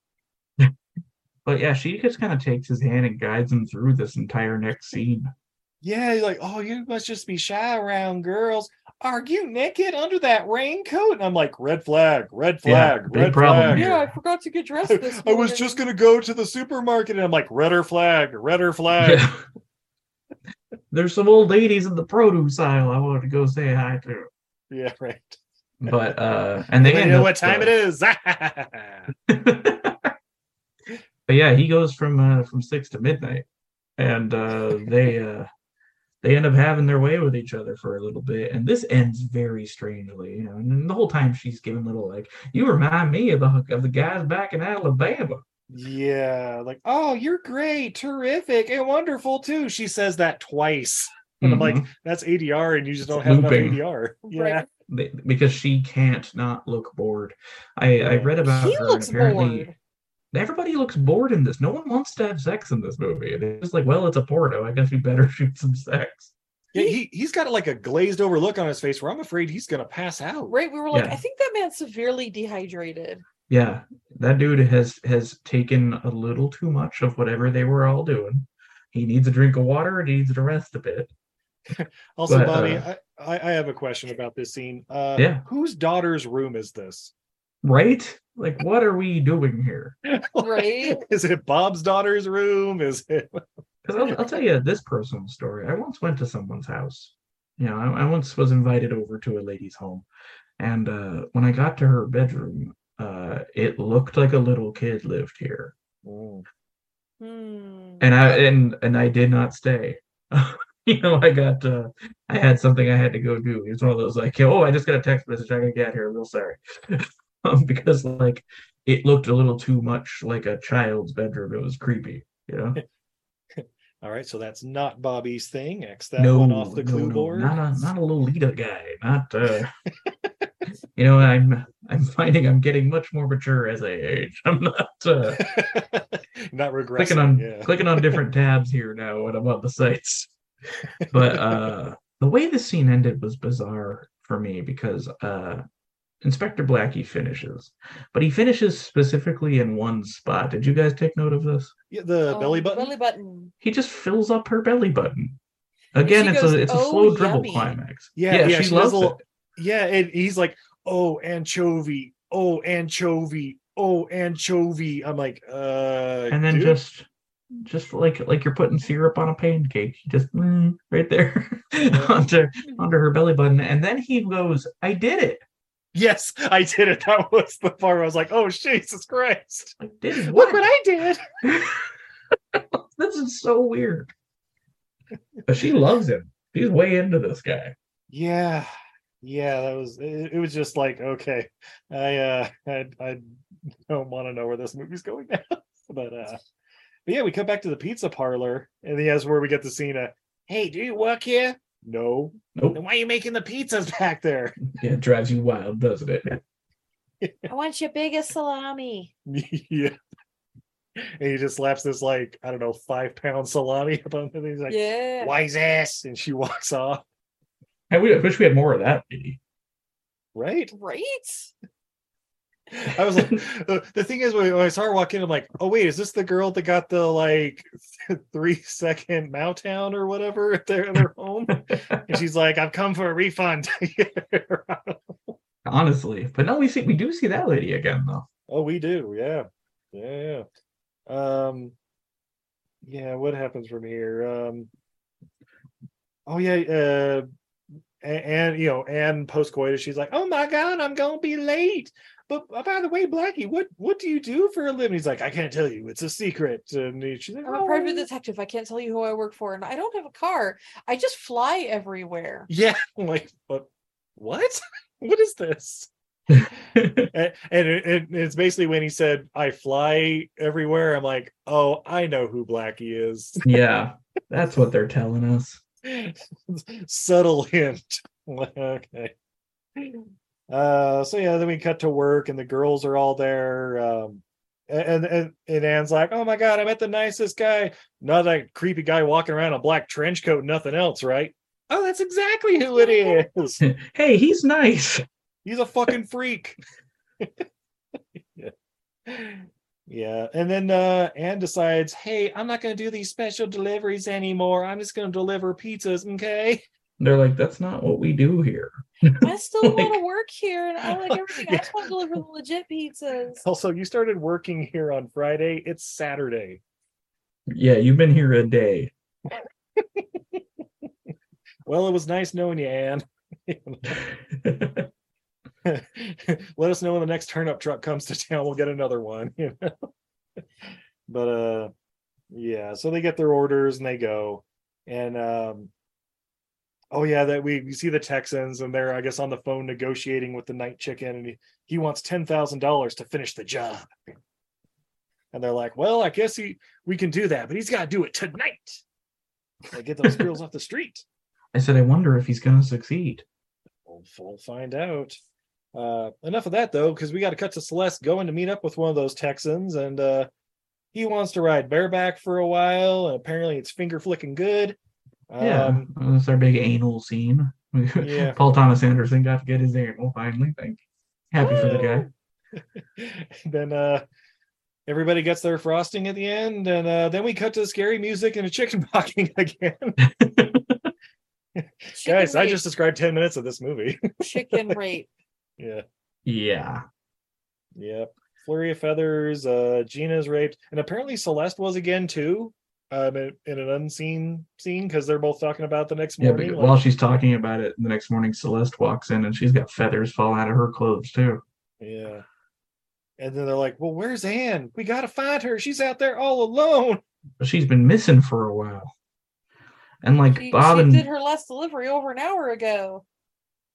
But yeah, she just kind of takes his hand and guides him through this entire next scene. Yeah, he's like, oh, you must just be shy around girls. Are you naked under that raincoat? And I'm like, red flag, red flag, big red problem flag. here. yeah, I forgot to get dressed this I was just gonna go to the supermarket and I'm like, redder flag, redder flag. Yeah. There's some old ladies in the produce aisle I wanted to go say hi to. Yeah, right. But uh and they They know what time uh, it is. but yeah, he goes from uh from six to midnight. And uh they uh they end up having their way with each other for a little bit, and this ends very strangely, you know. And the whole time she's giving little like, "You remind me of the of the guys back in Alabama." yeah, like, oh, you're great, terrific, and wonderful too. She says that twice. And I'm like, Mhm. that's ADR, and you just It's don't have looping. enough ADR. Yeah. Right. Because she can't not look bored. I I read about He her. and looks apparently, bored. Everybody looks bored in this. No one wants to have sex in this movie. And It's just like, well, it's a porno. I guess we better shoot some sex. Yeah, he he's got like a glazed over look on his face where I'm afraid he's gonna pass out. Right, we were like, Yeah. I think that man's severely dehydrated. Yeah, that dude has has taken a little too much of whatever they were all doing. He needs a drink of water and he needs to rest a bit. Also, But, Bobby, uh, I, I I have a question about this scene. Uh, Yeah. whose daughter's room is this? Right? Like, what are we doing here? Right? Is it Bob's daughter's room? Is it? Because I'll, I'll tell you this personal story. I once went to someone's house. You know, I, I once was invited over to a lady's home, and uh, when I got to her bedroom, uh, it looked like a little kid lived here, Mm. Hmm. and I and and I did not stay. you know, I got uh, I had something I had to go do. It was one of those like, oh, I just got a text message. I gotta get here. I'm real sorry, because like it looked a little too much like a child's bedroom. It was creepy. You know. All right, so that's not Bobby's thing. X that no, one off the no, clue no, board. Not a not a Lolita guy. Not uh you know, I'm I'm finding I'm getting much more mature as I age. I'm not uh not regressing. clicking on yeah. clicking on different tabs here now when I'm on the sites. But uh the way the scene ended was bizarre for me because uh Inspector Blackie finishes, but he finishes specifically in one spot. Did you guys take note of this? Yeah, the Oh, belly button. Belly button. He just fills up her belly button. Again, it's goes, a it's a "Oh, slow dribble climax. Yeah, yeah, she, she loves little- it. Yeah, and he's like, "Oh, anchovy. Oh, anchovy. Oh, anchovy." I'm like, "Uh." and then dude? just just like like you're putting syrup on a pancake you just mm, right there onto onto her belly button and then he goes i did it yes, I did it. That was the part where I was like, "Oh, Jesus Christ! did Look what what I did." this is so weird but she loves him she's way into this guy Yeah, yeah, that was. It, it was just like, okay, I uh, I, I don't want to know where this movie's going now, but uh, but yeah, we come back to the pizza parlor, and that's where we get the scene. Of, hey, do you work here? No. Nope. Then why are you making the pizzas back there? yeah it drives you wild doesn't it I want your biggest salami. yeah. And he just slaps this like I don't know five pound salami up on the. He's like, yeah. wise ass, and she walks off. I wish we had more of that lady. Right. Right? I was like, uh, the thing is, when I saw her walk in, I'm like, oh wait, is this the girl that got the like three second Mowtown or whatever at their, their home? And she's like, I've come for a refund. honestly but no we see we do see that lady again though oh, we do, yeah, yeah, yeah. Um, yeah. What happens from here? Um, oh yeah, uh, and, and you know, and post coitus, she's like, oh my god, I'm gonna be late. But uh, by the way, Blackie, what what do you do for a living? He's like, I can't tell you. It's a secret. And he- she's like, I'm a private "Oh." detective. I can't tell you who I work for, and I don't have a car. I just fly everywhere. Yeah, I'm like, what? What? what is this? and and it, it- it's basically when he said, "I fly everywhere." I'm like, oh, I know who Blackie is. yeah that's what they're telling us Subtle hint. okay. Uh, so yeah, then we cut to work, and the girls are all there. Um, And, and and Anne's like, "Oh my god, I met the nicest guy. Not that creepy guy walking around in a black trench coat, nothing else, right? Oh, that's exactly who it is. hey, he's nice. He's a fucking freak." yeah. yeah, and then uh Anne decides, "Hey, I'm not going to do these special deliveries anymore. I'm just going to deliver pizzas, okay?" They're like, that's not what we do here. I still want to work here, and I like everything. I just want to deliver the legit pizzas. Also, you started working here on Friday. It's Saturday. Yeah, you've been here a day. Well, it was nice knowing you, Anne. Let us know when the next turnip truck comes to town. We'll get another one. You know? but uh yeah, so they get their orders and they go. And um oh yeah, that we, we see the Texans and they're I guess on the phone negotiating with the night chicken and he, he wants ten thousand dollars to finish the job. And they're like, Well, I guess he we can do that, but he's gotta do it tonight. Like, get those girls off the street. I said, I wonder if he's going to succeed. We'll, we'll find out. Uh, enough of that though, because we got to cut to Celeste going to meet up with one of those Texans, and uh, he wants to ride bareback for a while, and apparently it's finger flicking good. Yeah, Um, that's our big anal scene. Yeah. Paul Thomas Anderson got to get his anal finally. Thank you. happy for the guy. then uh, everybody gets their frosting at the end, and uh, then we cut to scary music and a chicken barking again. Chicken Guys, I just described ten minutes of this movie. chicken rape. yeah. Yeah. Yep. Flurry of feathers. Uh, Gina's raped, and apparently Celeste was again too. Um, in, in an unseen scene because they're both talking about the next Yeah, morning. but like- while she's talking about it, the next morning Celeste walks in and she's got feathers falling out of her clothes too. yeah. And then they're like, "Well, where's Anne? We gotta find her. She's out there all alone." She's been missing for a while. And like She, Bob she and did her last delivery over an hour ago.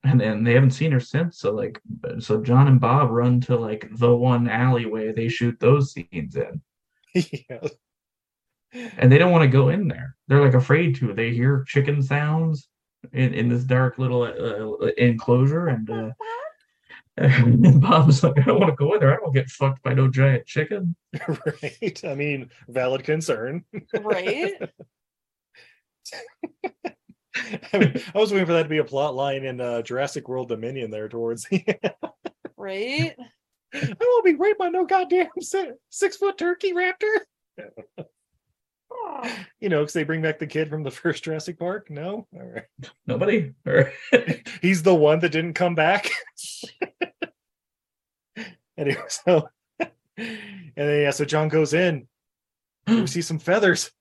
and then they haven't seen her since. So like, so John and Bob run to like the one alleyway they shoot those scenes in, yeah. And they don't want to go in there. They're like afraid to. They hear chicken sounds in in this dark little uh, enclosure, and uh, and Bob's like, I don't want to go in there. I don't want to get fucked by no giant chicken. right. I mean, valid concern. Right? I, mean, I was waiting for that to be a plot line in uh, Jurassic World Dominion there towards the end. right? I won't be raped by no goddamn six, six foot turkey raptor. You know, because they bring back the kid from the first Jurassic Park. No, all right. Nobody. He's the one that didn't come back. anyway, so and then yeah, so John goes in. We see some feathers.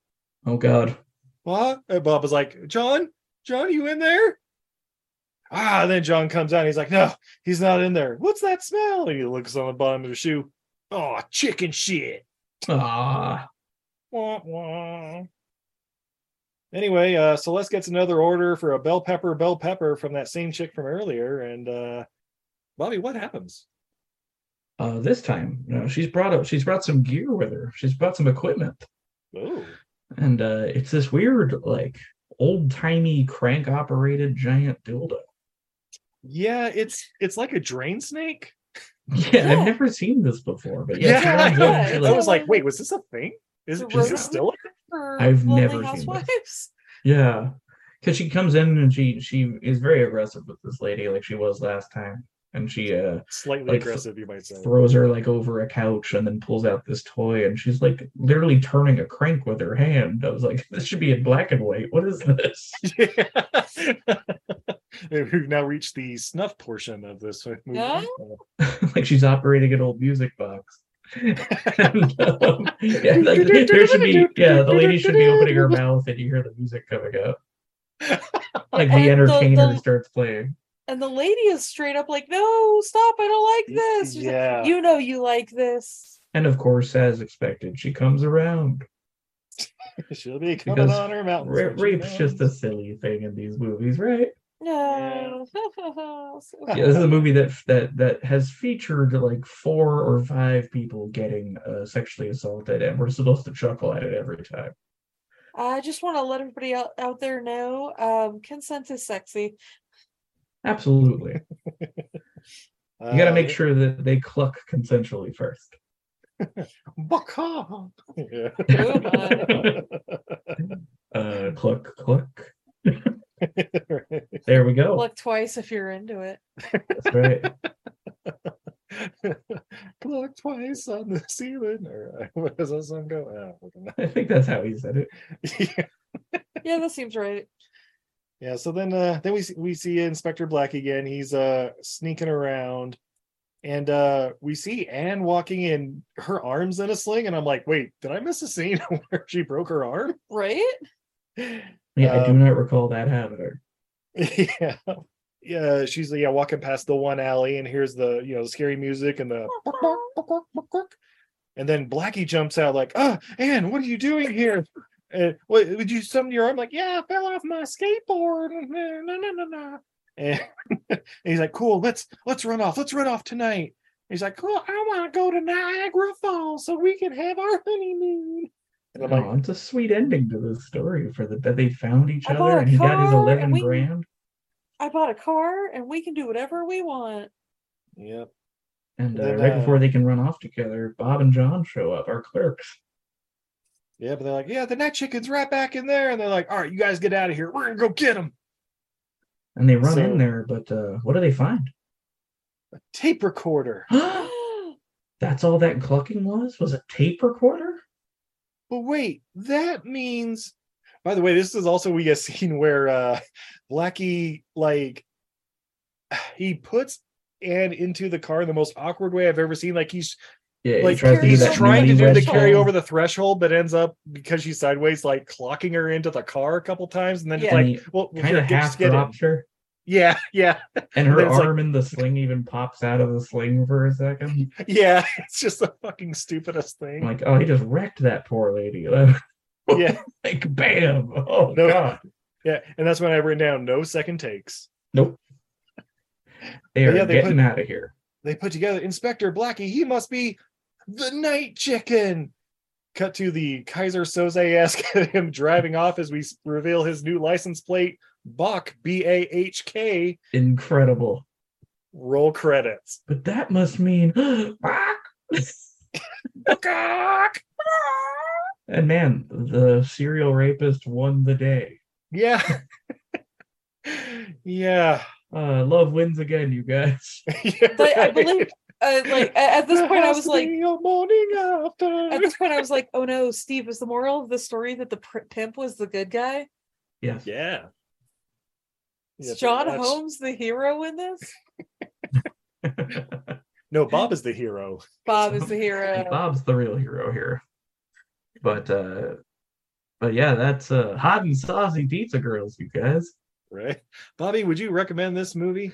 oh God. What? And Bob was like, John, John, you in there? Ah, then John comes out. He's like, No, he's not in there. What's that smell? And he looks on the bottom of the shoe. Oh, chicken shit. Ah. Wah, wah. Anyway, uh, Celeste gets another order for a bell pepper, bell pepper from that same chick from earlier. And uh, Bobby, what happens? Uh, this time, you know, she's brought up. She's brought some gear with her. She's brought some equipment, Oh, and uh, it's this weird, like old timey crank operated giant dildo. yeah, it's it's like a drain snake. Yeah, Yeah. I've never seen this before, but yeah, Yeah, runs in, yeah, she, it's I was like, wait, was this a thing? Is, The is rodent still? I've never seen this. Housewives. yeah, because she comes in and she she is very aggressive with this lady, like she was last time, and she uh Slightly Like, aggressive, you might say. throws her like over a couch and then pulls out this toy, and she's like literally turning a crank with her hand. I was like, this should be in black and white. What is this? Yeah. We've now reached the snuff portion of this movie. Yeah? like she's operating an old music box. And, um, yeah, like, there should be yeah, the lady should be opening her mouth and you hear the music coming up. Like the the- entertainer the- starts playing. And the lady is straight up like, no, stop, I don't like this. She's like, Yeah. you know you like this. And of course, as expected, she comes around. She'll be coming Because on her mountain. Ra- rape's just a silly thing in these movies, right? No. Yeah, this is a movie that that that has featured like four or five people getting uh, sexually assaulted, and we're supposed to chuckle at it every time. I just want to let everybody out, out there know um, consent is sexy. Absolutely, you got to Uh, make sure that they cluck consensually first. Baka. Yeah. Oh. Uh, cluck, cluck. There we go. Look twice if you're into it. That's right. Clock twice on the ceiling. Or what does that song go? Oh, I think that's how he said it. yeah. Yeah, that seems right. yeah. So then, uh, then we we see Inspector Black again. He's uh sneaking around, and uh we see Anne walking in her arms in a sling, and I'm like, wait, did I miss a scene where she broke her arm? Right? Yeah, I do Um, not recall that happening. yeah. Yeah, she's yeah walking past the one alley, and here's the you know scary music and the and then Blackie jumps out like, "Ah, Anne, what are you doing here? Uh, what would you summon your arm?" Like, "Yeah, I fell off my skateboard." No, no, no, no. And, and he's like, "Cool, let's let's run off. Let's run off tonight." He's like, "Cool, I want to go to Niagara Falls so we can have our honeymoon." And I'm like, Oh, it's a sweet ending to this story for the that they found each I other and he got his eleven we- grand. I bought a car and we can do whatever we want. "Yep." And uh, Then, right uh, before they can run off together, Bob and John show up, our clerks. Yeah, but they're like, "Yeah, the night chicken's right back in there," and they're like, "All right, you guys get out of here. We're gonna go get him." And they run So- in there, but uh, what do they find? A tape recorder. That's all that clucking was? Was a tape recorder? But wait, that means. By the way, this is also we get a scene where uh Blackie like he puts Anne into the car in the most awkward way I've ever seen. Like he's Yeah, he like to he's that trying to do newlywed the carry over the threshold, but ends up because she's sideways, like clocking her into the car a couple times, and then Yeah. And like, well, kind of half just get drops her, Yeah, yeah, and her then it's like- arm in the sling even pops out of the sling for a second. yeah. It's just the fucking stupidest I'm thing. like, oh, he just wrecked that poor lady. yeah, like, bam! Oh No. god, yeah, and that's when I've written down no second takes. nope. They are yeah, they getting put- out of here. they put together Inspector Blackie. He must be the night chicken. Cut to the Keyser Söze esque him driving off as we reveal his new license plate, Bach B A H K. Incredible. Roll credits. But that must mean, and man, the serial rapist won the day. Yeah, yeah. Uh, love wins again, you guys. yeah But I believe, uh, like at this point, I was like, morning after. at this point, I was like, oh no, Steve, is the moral of the story that the pr- pimp was the good guy? Yes. yeah. Is John pretty. Holmes the hero in this? No, Bob is the hero. Bob is the hero. Bob's the real hero here. But uh but yeah, that's uh hot and saucy pizza girls, you guys. Right, Bobby? Would you recommend this movie?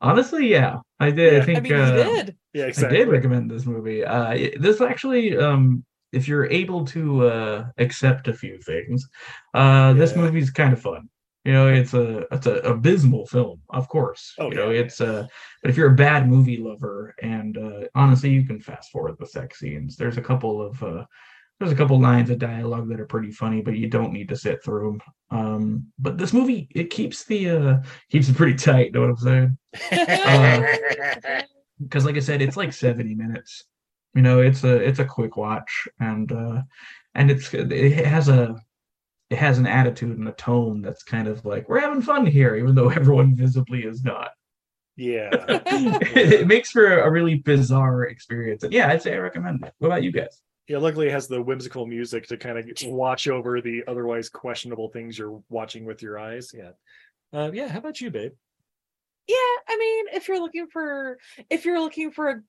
Honestly, yeah, I did. Yeah. I think I mean, uh, you did. Yeah, I did recommend this movie. Uh, it- this actually, um, if you're able to uh, accept a few things, uh, this Yeah. movie's kind of fun. You know, it's a it's a abysmal film, of course. Oh, you know, yeah. it's uh, but if you're a bad movie lover, and uh, honestly, you can fast forward the sex scenes. There's a couple of uh, there's a couple lines of dialogue that are pretty funny, but you don't need to sit through them. Um, but this movie it keeps the uh, keeps it pretty tight. You know what I'm saying? because like I said, it's like 70 minutes. You know, it's a it's a quick watch and uh and it's it has a it has an attitude and a tone that's kind of like we're having fun here, even though everyone visibly is not. yeah. it makes for a really bizarre experience. And yeah, I'd say I recommend it. What about you guys? Yeah, luckily it has the whimsical music to kind of watch over the otherwise questionable things you're watching with your eyes. Yeah. Uh, yeah, how about you, babe? Yeah, I mean, if you're looking for if you're looking for a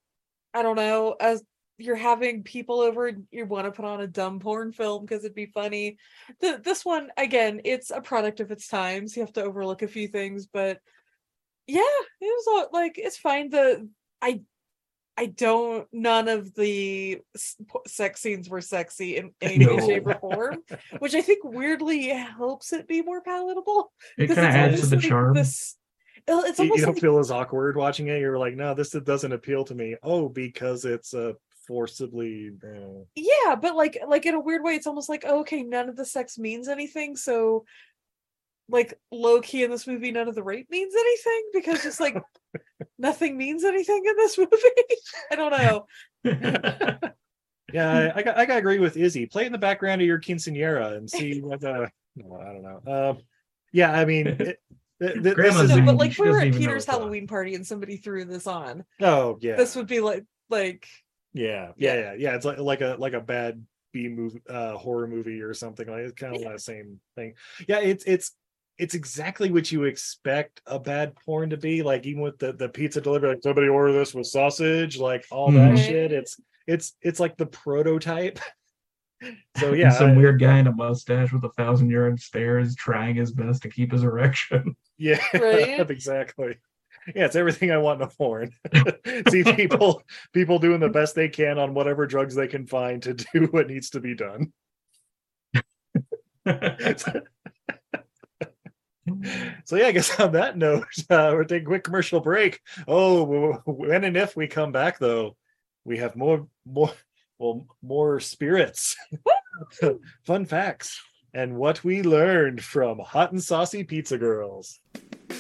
I don't know, as you're having people over and you want to put on a dumb porn film because it'd be funny. The this one again, it's a product of its times. You have to overlook a few things, but yeah, it was all like it's fine. The I I don't none of the sex scenes were sexy in any way, No. shape, or form, which I think weirdly helps it be more palatable. it kind of adds to the like charm. This, uh, it's You, you don't like feel as awkward watching it. You're like, no, this doesn't appeal to me. Oh, because it's uh, forcibly. uh, yeah but like like in a weird way it's almost like oh, okay none of the sex means anything so like low key in this movie none of the rape means anything because just like nothing means anything in this movie i don't know Yeah, I, I got I gotta agree with Izzy. Play in the background of your quinceanera and see what the no, I don't know. Um, yeah, I mean, it, th- th- Grandma's No, but like we were at Peter's it's on. Halloween party and somebody threw this on. oh yeah, This would be like like yeah, yeah, yeah, yeah. It's like like a like a bad B movie, uh, horror movie or something like. It's kind of Yeah. the same thing. Yeah, it's it's it's exactly what you expect a bad porn to be. Like even with the the pizza delivery, like somebody order this with sausage, like all that Mhm. shit. It's it's it's like the prototype. So yeah, some I- weird guy in a mustache with a thousand yard stare is trying his best to keep his erection. Yeah, Right? exactly. Yeah, it's everything I want in a porn. See people people doing the best they can on whatever drugs they can find to do what needs to be done. So yeah, I guess on that note, uh, we're taking a quick commercial break. Oh, when and if we come back though, we have more more well more spirits, fun facts, and what we learned from hot and saucy pizza girls.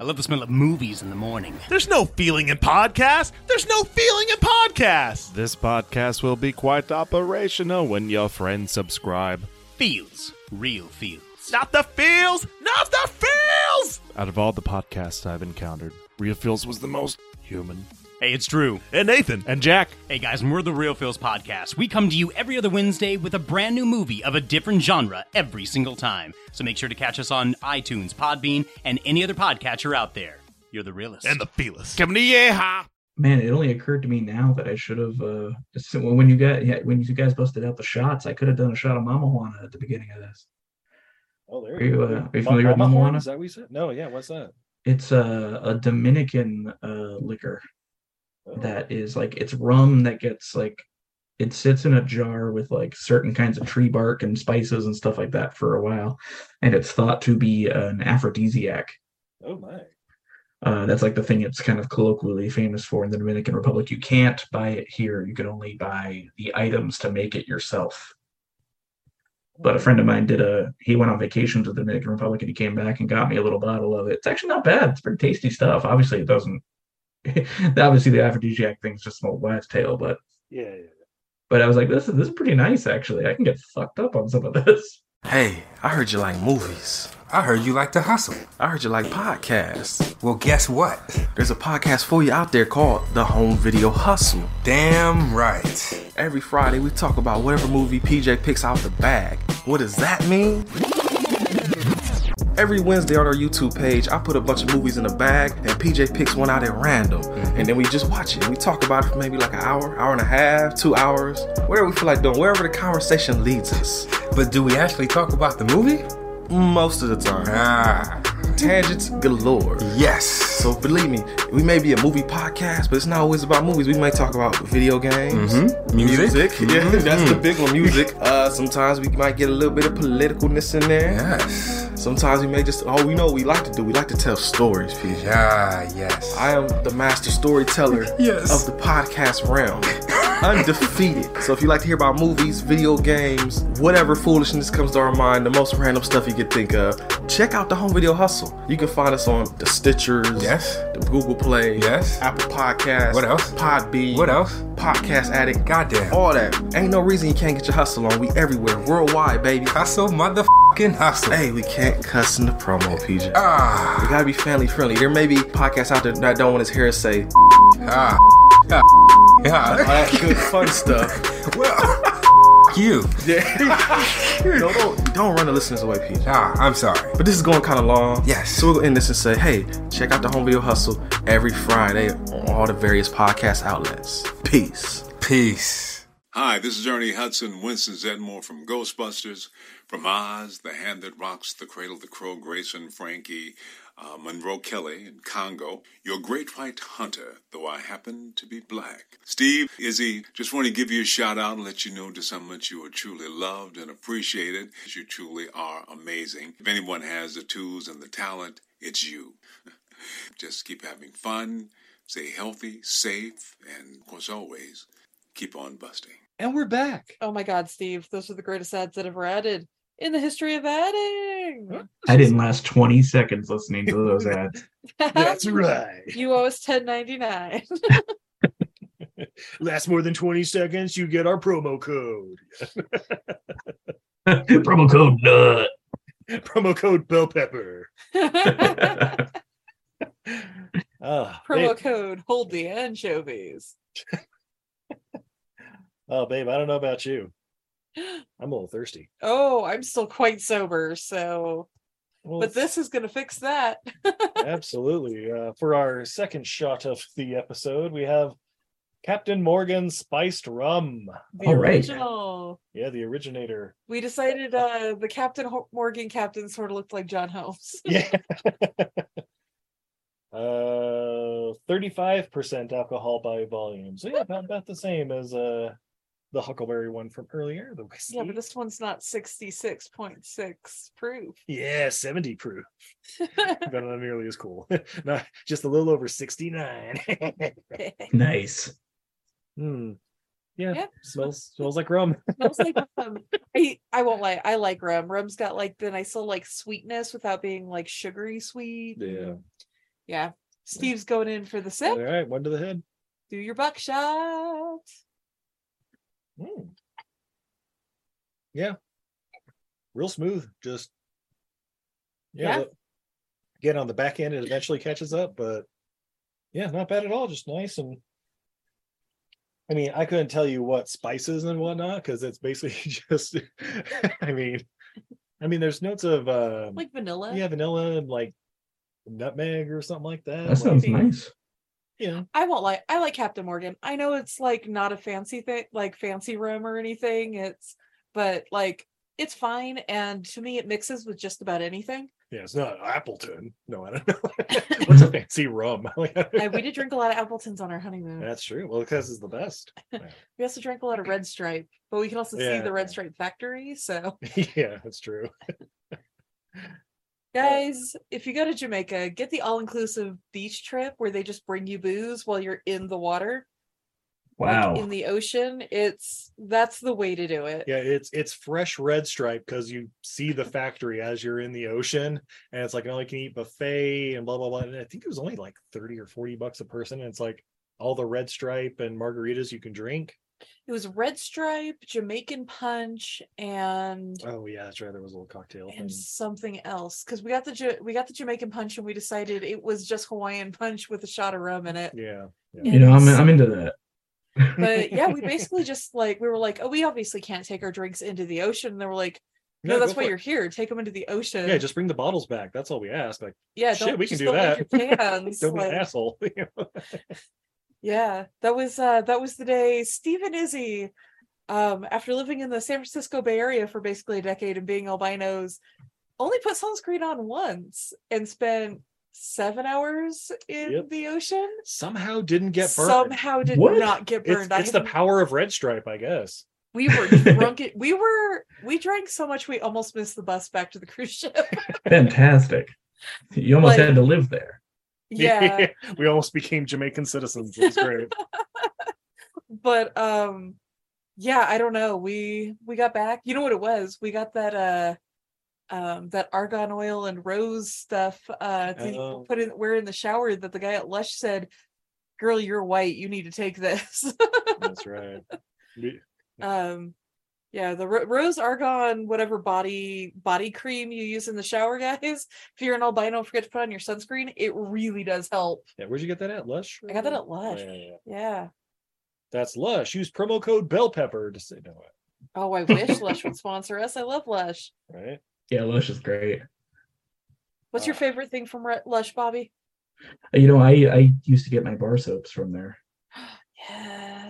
I love the smell of movies in the morning. There's no feeling in podcasts. There's no feeling in podcasts. This podcast will be quite operational when your friends subscribe. Feels. Real feels. Not the feels, not the feels. Out of all the podcasts I've encountered, Real Feels was the most human. Hey, it's Drew. And Nathan and Jack. Hey guys, and we're the Real Feels Podcast. We come to you every other Wednesday with a brand new movie of a different genre every single time. So make sure to catch us on iTunes, Podbean, and any other podcatcher out there. You're the realest. And the feelist. Come to yeah. Man, it only occurred to me now that I should have. Uh, so when you got yeah, when you guys busted out the shots, I could have done a shot of Mama Juana at the beginning of this. Oh, there Are you, uh, are you familiar with Mama Mama Juana? Is that what you said? No, yeah, what's that? It's a, a Dominican uh, liquor. That is like it's rum that gets like it sits in a jar with like certain kinds of tree bark and spices and stuff like that for a while, and it's thought to be an aphrodisiac. Oh my. Uh, that's like the thing it's kind of colloquially famous for in the Dominican Republic. You can't buy it here. You can only buy the items to make it yourself. But a friend of mine did a. He went on vacation to the Dominican Republic and he came back and got me a little bottle of it. It's actually not bad. It's pretty tasty stuff. Obviously, it doesn't. obviously, the aphrodisiac thing is just an old wives' tale. But Yeah, yeah. but I was like, this is this is pretty nice actually. I can get fucked up on some of this. Hey, I heard you like movies. I heard you like to hustle. I heard you like podcasts. Well, guess what? There's a podcast for you out there called The Home Video Hustle. Damn right. Every Friday, we talk about whatever movie PJ picks out the bag. What does that mean? Every Wednesday on our YouTube page, I put a bunch of movies in a bag and PJ picks one out at random. And then we just watch it. We talk about it for maybe like an hour, hour and a half, two hours, whatever we feel like doing, wherever the conversation leads us. But do we actually talk about the movie? Most of the time. Ah, Tangents galore. yes. So believe me, we may be a movie podcast, but it's not always about movies. We may talk about video games, Mhm. Music. Yeah, Mhm. that's the big one. Music. Uh, sometimes we might get a little bit of politicalness in there. yes. Sometimes we may just oh, we know what we like to do. We like to tell stories, PJ. Ah, yes. I am the master storyteller Yes. of the podcast realm. Undefeated. So if you like to hear about movies, video games, whatever foolishness comes to our mind, the most random stuff you could think of, check out the Home Video Hustle. You can find us on the Stitchers, Yes. the Google Play, Yes. Apple Podcasts, What else? Podbean, What else? Podcast Addict, Goddamn. all that. Ain't no reason you can't get your hustle on. We everywhere, worldwide, baby. Hustle, motherfucking hustle. Hey, we can't cuss in the promo, PJ. Ah, We gotta be family friendly. There may be podcasts out there that don't want his hair to say ah, ah, all that good fun stuff. Well, you. Yeah. no, don't, don't run the listeners away, PJ. Ah, I'm sorry. But this is going kind of long. Yes. So we're going to end this and say, hey, check out the Home Video Hustle every Friday on all the various podcast outlets. Peace. Peace. Hi, this is Ernie Hudson, Winston Zeddemore from Ghostbusters, from Oz, The Hand That Rocks the Cradle, The Crow, Grace and, Frankie, uh, Munro Kelly, and Congo. Your great white hunter, though I happen to be black. Steve, Izzy, just want to give you a shout out and let you know just how much you are truly loved and appreciated. You truly are amazing. If anyone has the tools and the talent, it's you. just keep having fun, stay healthy, safe, and of course, always keep on busting. And we're back. Oh my god, Steve, those are the greatest ads that ever added in the history of adding. I didn't last 20 seconds listening to those ads. That's right. You owe us ten ninety nine. Last more than 20 seconds, you get our promo code. Promo code nut. promo code bell pepper. Ah, Promo babe. code hold the anchovies. Oh, babe, I don't know about you. I'm a little thirsty. Oh, I'm still quite sober, so Well, but this is gonna fix that. absolutely. Uh, for our second shot of the episode, we have Captain Morgan spiced rum. The All right. original. Yeah, the originator. We decided uh the Captain Ho- Morgan captain sort of looked like John Holmes. Yeah. uh, 35% alcohol by volume. So yeah, about, about the same as uh the Huckleberry one from earlier. The whiskey. yeah, but this one's not 66.6 proof. Yeah, 70 proof. but not nearly as cool. not just a little over 69. Nice. Hmm. Yeah, Yeah. smells smells like rum. smells like um, I, I won't lie, I like rum. Rum's got like the nice little like sweetness without being like sugary sweet. Yeah. Yeah. Steve's going in for the All sip. right, one to the head. Do your buckshot. Mm. Yeah. Real smooth. Just yeah. Yeah. look, Again, on the back end, it eventually catches up, but yeah, not bad at all. Just nice and I mean, I couldn't tell you what spices and whatnot because it's basically just I mean I mean there's notes of uh Like vanilla. yeah, vanilla and like nutmeg or something like that. That sounds nice. Yeah. I won't lie. I like Captain Morgan. I know it's like not a fancy thing, like fancy rum or anything. It's, but like it's fine. And to me, it mixes with just about anything. Yeah, it's not Appleton. No, I don't know. What's a fancy rum? We did drink a lot of Appletons on our honeymoon. That's true. Well, because it's the best. We also drank a lot of Red Stripe, but we can also see the Red Stripe factory. So, yeah, that's true. Guys, if you go to Jamaica, get the all inclusive beach trip where they just bring you booze while you're in the water, Wow. in the ocean. It's that's the way to do it. Yeah, it's it's fresh red stripe because you see the factory as you're in the ocean, and it's like an all you can eat buffet and blah blah blah. And I think it was only like thirty or forty bucks a person. And it's like all the red stripe and margaritas you can drink. It was Red Stripe, Jamaican Punch, and Oh yeah, that's right. There was a little cocktail thing. and something else because we got the Ja- we got the Jamaican Punch and we decided it was just Hawaiian Punch with a shot of rum in it. Yeah, yeah. You know, I'm I'm into that. But yeah, we basically just like we were like, oh, we obviously can't take our drinks into the ocean. And they were like, no, Yeah, that's go why for it. you're here. Take them into the ocean. Yeah, just bring the bottles back. That's all we ask. Like, yeah, shit, don't, we can just do don't leave that. your cans, don't be like- an asshole. Yeah, that was uh that was the day Stephen and Izzy, um, after living in the San Francisco Bay Area for basically a decade and being albinos, only put sunscreen on once and spent seven hours in Yep. the ocean. Somehow didn't get burned. Somehow did What? not get burned. I it's the power of red stripe, I guess. we were drunk. We were we drank so much we almost missed the bus back to the cruise ship. Fantastic. You almost Like- had to live there. Yeah. we almost became Jamaican citizens. It was great. but um yeah i don't know we we got back you know what it was we got that uh um that argan oil and rose stuff uh to Oh. put in we're in the shower that the guy at lush said girl you're white you need to take this That's right. We- um yeah the ro- rose argan whatever body body cream you use in the shower guys if you're an albino forget to put on your sunscreen it really does help Yeah, where'd you get that at? Lush? i got that at Oh, lush yeah, yeah, yeah. yeah That's Lush. Use promo code Bell Pepper to say no. Oh, I wish Lush would sponsor us. I love Lush. Right? Yeah, Lush is great. What's your Ah. favorite thing from Re- Lush, Bobby? You know, I I used to get my bar soaps from there,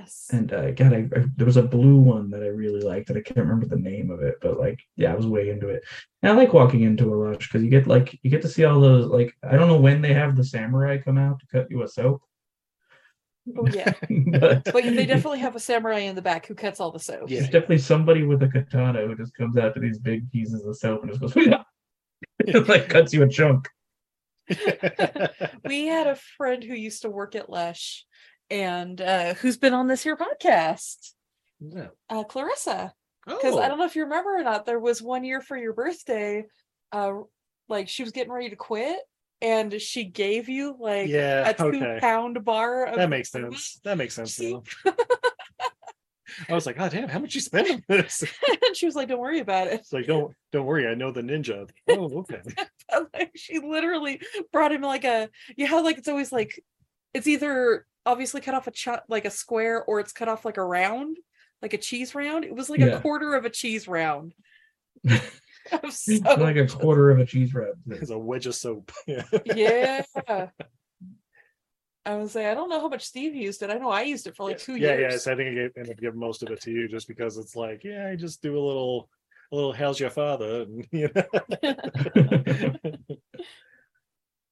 Yes. and uh, God, I, I there was a blue one that I really liked, and I can't remember the name of it, but like, yeah, I was way into it. And I like walking into a Lush because you get like you get to see all those like I don't know when they have the samurai come out to cut you a soap, Oh yeah. but But they definitely have a samurai in the back who cuts all the soap. Yeah. There's definitely somebody with a katana who just comes out to these big pieces of soap and just goes, it like cuts you a chunk. we had a friend who used to work at Lush and uh, who's been on this here podcast, No. uh, Clarissa. Because Oh. I don't know if you remember or not, there was one year for your birthday, uh, like she was getting ready to quit, and she gave you like Yeah, a two okay. pound bar. Of That makes sense. That makes sense. I was like, God damn, how much you spend on this? and she was like, "Don't worry about it." It's like, don't don't worry, I know the ninja. Oh, okay. Like she literally brought him like a you know like it's always like it's either obviously cut off a ch- like a square or it's cut off like a round like a cheese round it was like Yeah. a quarter of a cheese round of soap. like a quarter of a cheese wrap. It's a wedge of soap. Yeah. yeah i was like i don't know how much steve used it i know i used it for like two yeah, years yeah. So I think I gave, ended up giving most of it to you just because it's like, yeah, I just do a little, a little. How's your father? And, you know.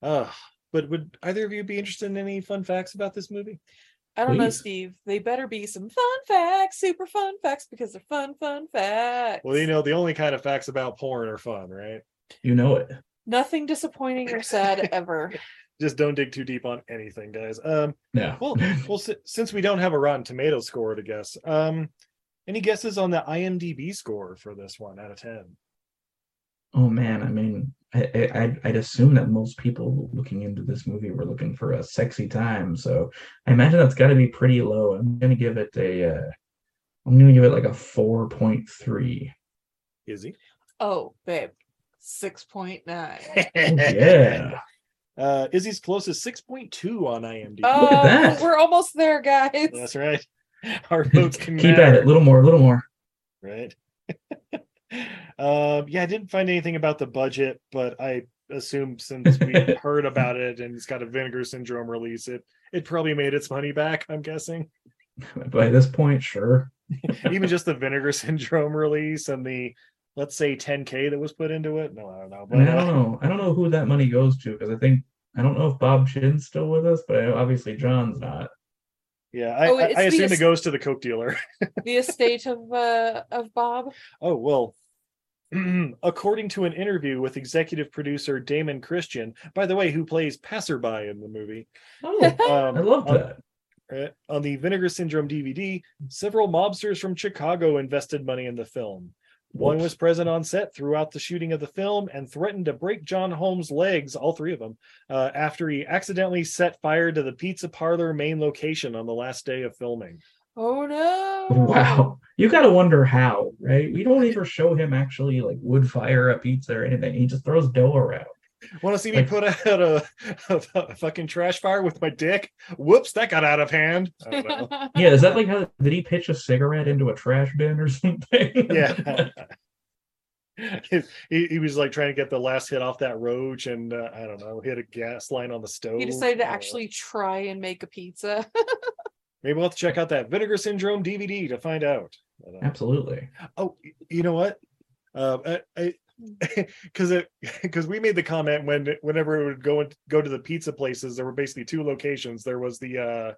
uh, but would either of you be interested in any fun facts about this movie? i don't know Please. steve they better be some fun facts super fun facts because they're fun fun facts Well, you know, the only kind of facts about porn are fun, right? You know it. nothing disappointing or sad ever Just don't dig too deep on anything, guys. Um, Yeah. well, well, si- since we don't have a Rotten Tomato score to guess, um, any guesses on the IMDb score for this one out of ten? Oh man, I mean, I, I, I'd- I'd assume that most people looking into this movie were looking for a sexy time, so I imagine that's got to be pretty low. I'm gonna give it a, uh, I'm gonna give it like a four point three. Izzy? oh babe 6.9 Yeah, Uh, Izzy's closest six point two on IMDb. Oh, at that. we're almost there, guys. That's right. Our votes can keep at it. A little more, a little more. right? Um, yeah, I didn't find anything about the budget, but I assume since we heard about it and it's got a Vinegar Syndrome release, it it probably made its money back. I'm guessing. By this point, sure. Even just the Vinegar Syndrome release and the let's say 10k that was put into it. No, I don't know. But I uh, don't know. I don't know who that money goes to because I think I don't know if Bob Chin's still with us, but obviously John's not. Yeah, I, Oh, I, I assume es- it goes to the coke dealer. the estate of uh of Bob. Oh, well, according to an interview with executive producer Damon Christian, by the way, who plays Passerby in the movie, Oh, um, I love on, that. uh, on the Vinegar Syndrome DVD, several mobsters from Chicago invested money in the film. One was present on set throughout the shooting of the film and threatened to break John Holmes' legs, all three of them, uh, after he accidentally set fire to the pizza parlor main location on the last day of filming. Oh no. Wow. You got to wonder how, right? We don't ever show him actually like wood fire a pizza or anything. He just throws dough around. Want to see me Like- put out a, a, a fucking trash fire with my dick? Whoops, that got out of hand. I don't know. Yeah, is that like how did he pitch a cigarette into a trash bin or something? yeah. he, he was like trying to get the last hit off that roach and uh, I don't know, hit a gas line on the stove. He decided to Uh, actually try and make a pizza. maybe we'll have to check out that Vinegar Syndrome DVD to find out. But, uh, Absolutely. Oh, you know what? Uh, I, I because it because we made the comment when whenever it would go and go to the pizza places, there were basically two locations. There was the uh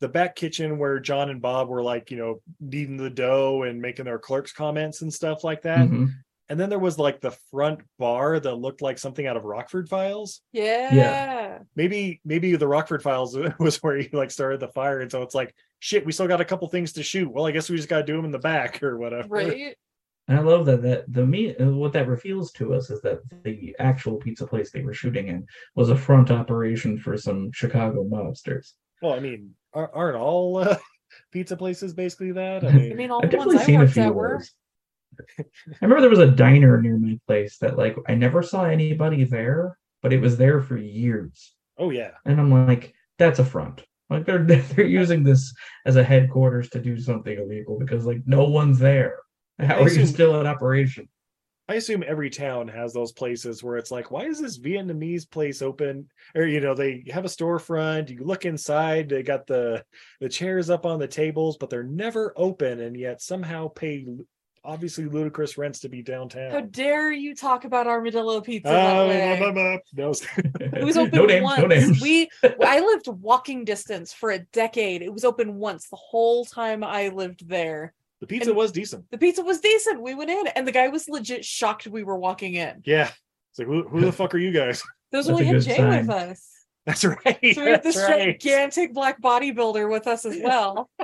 the back kitchen where John and Bob were like, you know, kneading the dough and making their clerks comments and stuff like that. Mhm. And then there was like the front bar that looked like something out of Rockford Files. yeah yeah. Maybe maybe the Rockford Files was where he like started the fire, and so it's like shit. We still got a couple things to shoot. Well, I guess we just got to do them in the back or whatever. Right. And I love that that the me uh, what that reveals to us is that the actual pizza place they were shooting in was a front operation for some Chicago mobsters. Well, I mean, aren't all uh, pizza places basically that? I I mean, mean, all I've the ones definitely I seen a few at were. I remember there was a diner near my place that like I never saw anybody there, but it was there for years. oh yeah, And I'm like, that's a front. Like they're they're using this as a headquarters to do something illegal because like no one's there. How are you assume- still in operation? I assume every town has those places where it's like, why is this Vietnamese place open? Or you know, they have a storefront. You look inside, they got the the chairs up on the tables, but they're never open, and yet somehow pay obviously ludicrous rents to be downtown. How dare you talk about armadillo pizza Oh, that ah, way? blah, blah, blah. No, It was open no names, once. no names. We I lived walking distance for a decade. It was open once the whole time I lived there. The pizza And- was decent. The pizza was decent. We went in and the guy was legit shocked we were walking in. Yeah, it's like who, who the fuck are you guys? Those That's only a had Jay sign. with us. That's right. So we had this right. gigantic black bodybuilder with us as well.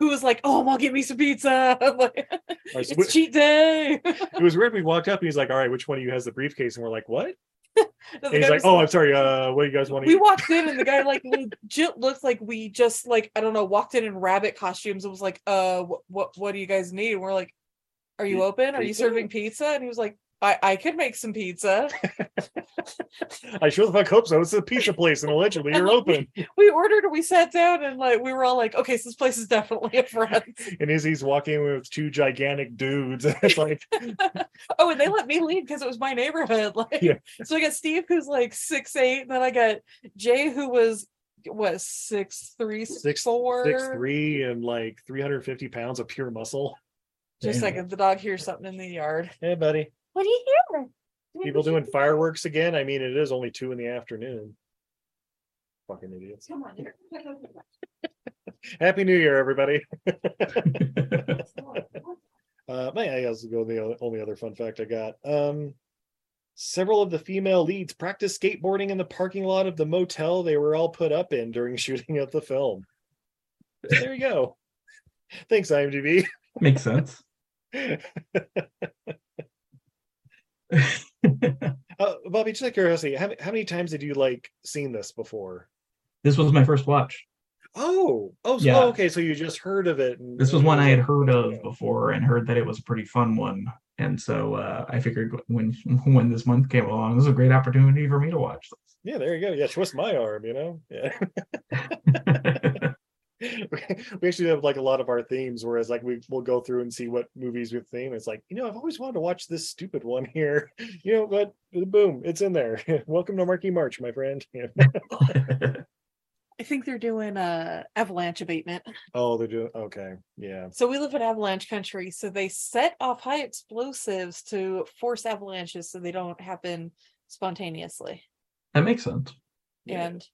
Who was like, "Oh, I'll get me some pizza." Like, Our swi- it's cheat day. it was weird. We walked up and he's like, "All right, which one of you has the briefcase?" And we're like, "What?" And he's like, "Oh, I'm sorry. Uh, what do you guys want to we eat?" walked in and the guy like legit looked like we just like I don't know walked in in rabbit costumes and was like, "Uh, what what, what do you guys need?" And we're like, "Are you open? Are you serving pizza?" And he was like, "I I could make some pizza." I sure the fuck hope so. It's a pizza place, and allegedly you're open. we ordered we sat down and like we were all like, "Okay, so this place is definitely a friend." And Izzy's walking with two gigantic dudes. It's like, oh, and they let me lead because it was my neighborhood. Like, Yeah. so I got Steve who's like six eight, and then I got Jay who was what six three Six- four. six three and like 350 pounds of pure muscle. Just Damn. like if the dog hears something in the yard. Hey, buddy. What do you hear? People doing fireworks again. I mean, it is only two in the afternoon. Fucking idiots. Come on, here. Happy New Year, everybody. Uh, my I guess go the o- only other fun fact I got. Um, several of the female leads practiced skateboarding in the parking lot of the motel they were all put up in during shooting of the film. There you go. Thanks, IMDb. Makes sense. Uh, Bobby, just out of curiosity, how, how many times had you like seen this before? This was my first watch. Oh, oh, so, Yeah. oh, okay. So you just heard of it. And, This was one I had heard "Oh, of before and heard that it was a pretty fun one. And so uh, I figured when when this month came along, this was a great opportunity for me to watch Yeah, there you go. Yeah, twist my arm. You know. Yeah. this. we actually have like a lot of our themes whereas like we will go through and see what movies we theme it's like you know i've always wanted to watch this stupid one here you know but boom it's in there welcome to marquee march my friend I think they're doing uh avalanche abatement. oh they're doing okay yeah So we live in avalanche country, so they set off high explosives to force avalanches so they don't happen spontaneously. that makes sense. Yeah. And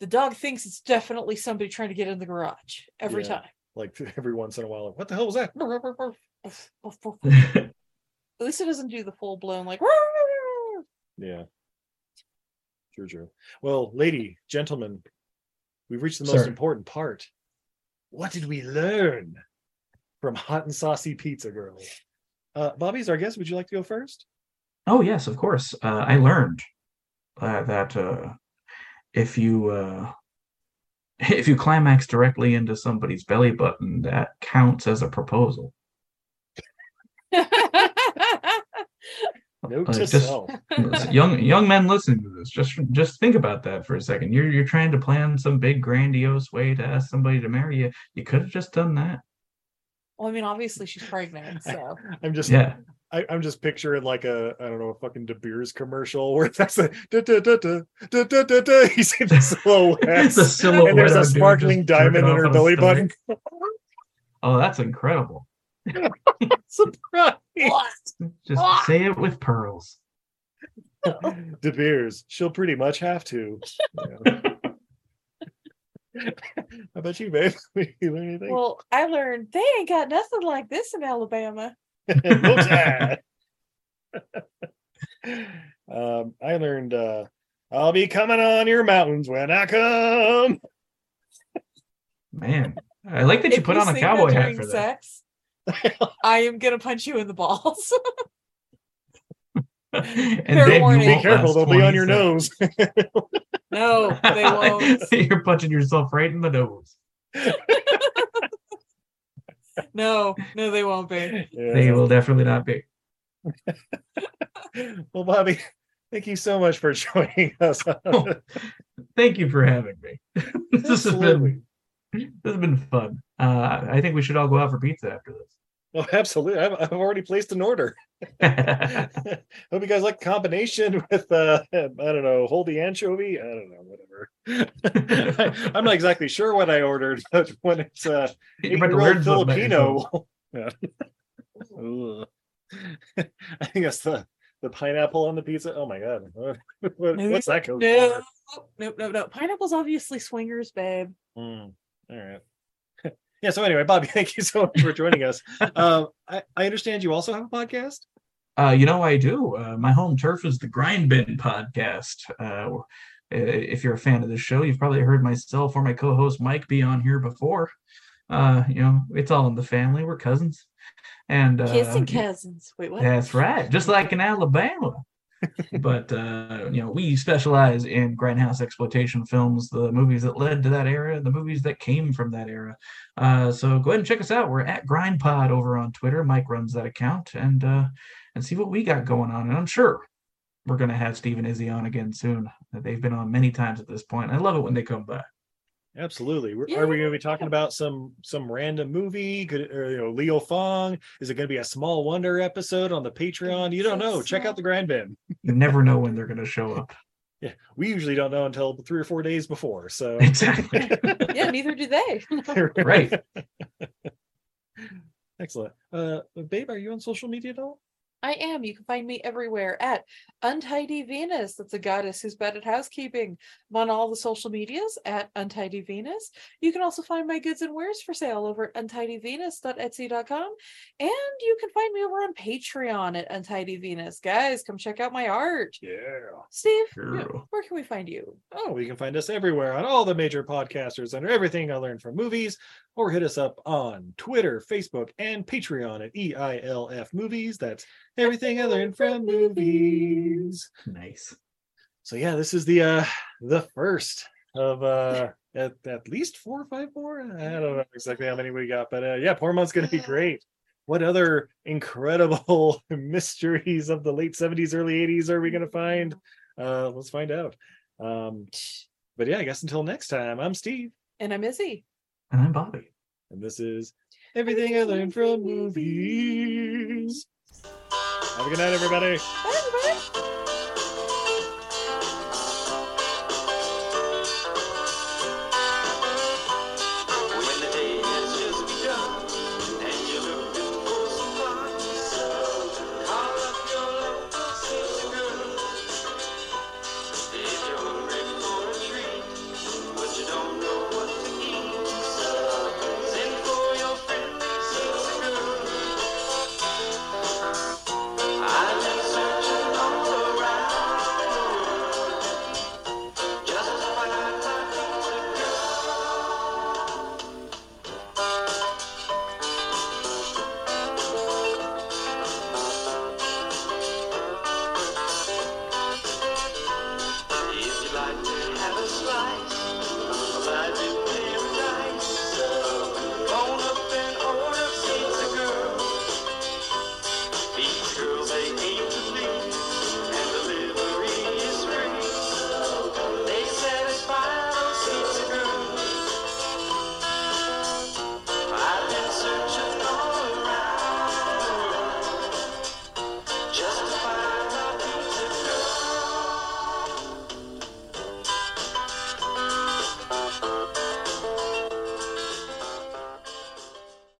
the dog thinks it's definitely somebody trying to get in the garage every Yeah. time. like every once in a while what the hell was that At least it doesn't do the full blown like yeah true true well lady gentlemen we've reached the Sir. most important part what did we learn from hot and saucy pizza girl uh bobby's our guest would you like to go first Oh yes, of course. Uh, I learned uh, that uh, if you uh, if you climax directly into somebody's belly button, that counts as a proposal. note to just- self young young men listening to this, just just think about that for a second. You're you're trying to plan some big grandiose way to ask somebody to marry you. You could have just done that. well, I mean, obviously she's pregnant, so i'm just Yeah. I, I'm just picturing like a I don't know a fucking De Beers commercial where that's a da, da, da, da, da, da, da, da. you see the silhouette The silhouette and there's a sparkling diamond in her belly stomach. button. Oh, that's incredible. Surprise! Just ah! say it with pearls. De Beers, she'll pretty much have to. Yeah. How about you, babe? you learn anything? well, I learned they ain't got nothing like this in Alabama. No time. um, I learned uh, I'll be coming on your mountains when I come. Man, I like that you If put on a cowboy hat during for that. sex, I am gonna punch you in the balls. and Fair then you warning. Be careful, they'll be on your seconds. nose. no, they won't. You're punching yourself right in the nose. No, no, they won't be. Yeah. They will definitely not be. Well, Bobby, thank you so much for joining us. Oh, Thank you for having me. this has been this has been fun. Uh, I think we should all go out for pizza after this. Oh, absolutely. I've, I've already placed an order. Hope you guys like combination with uh I don't know, holdy anchovy. I don't know, whatever. I'm not exactly sure what I ordered, but when it's uh You're about eight-year-old learn something about yourself. Filipino. I think that's the the pineapple on the pizza. Oh my god. What, what- what's that code No, for? no, no, no. Pineapple's obviously swingers, babe. Mm, all right. Yeah, so anyway, Bobby, thank you so much for joining us. Um I, I understand you also have a podcast. Uh, you know, I do. Uh, my home turf is the Grind Bin podcast. Uh, if you're a fan of this show, you've probably heard myself or my co-host Mike be on here before. Uh, you know, it's all in the family. We're cousins, and uh, Kissing cousins. Wait, what? That's right, just like in Alabama. But uh, you know, we specialize in grindhouse exploitation films, the movies that led to that era, the movies that came from that era. Uh, so go ahead and check us out. We're at GrindPod over on Twitter. Mike runs that account, and uh, and see what we got going on. And I'm sure we're gonna have Steve and Izzy on again soon. They've been on many times at this point. I love it when they come back. Absolutely. We're- Are we going to be talking about some some random movie? Could or, you know Leo Fong? Is it going to be a Small Wonder episode on the Patreon? You don't know. Check out the Grind Bin. You never know when they're gonna show up. Yeah, we usually don't know until three or four days before. So Exactly. yeah, neither do they. Right. Excellent. Uh, babe, are you on social media at all? I am. You can find me everywhere at Untidy Venus. That's a goddess who's bad at housekeeping. I'm on all the social medias at Untidy Venus. You can also find my goods and wares for sale over at untidyvenus.etsy.com. And you can find me over on Patreon at Untidy Venus. Guys, come check out my art. Yeah. Steve, Girl. where can we find you? Oh, you can find us everywhere on all the major podcasters under everything I learned from movies, or hit us up on Twitter, Facebook, and Patreon at E EILF Movies. That's everything I learned from movies. Nice. So yeah, this is the uh the first of uh at, at least four or five more. I don't know exactly how many we got, but uh yeah, poor month's gonna be great. What other incredible mysteries of the late 70s, early 80s are we gonna find? Uh let's find out. Um but yeah, I guess until next time, I'm Steve. And I'm Izzy. And I'm Bobby. And this is everything I learned from movies. Have a good night, everybody. Bye,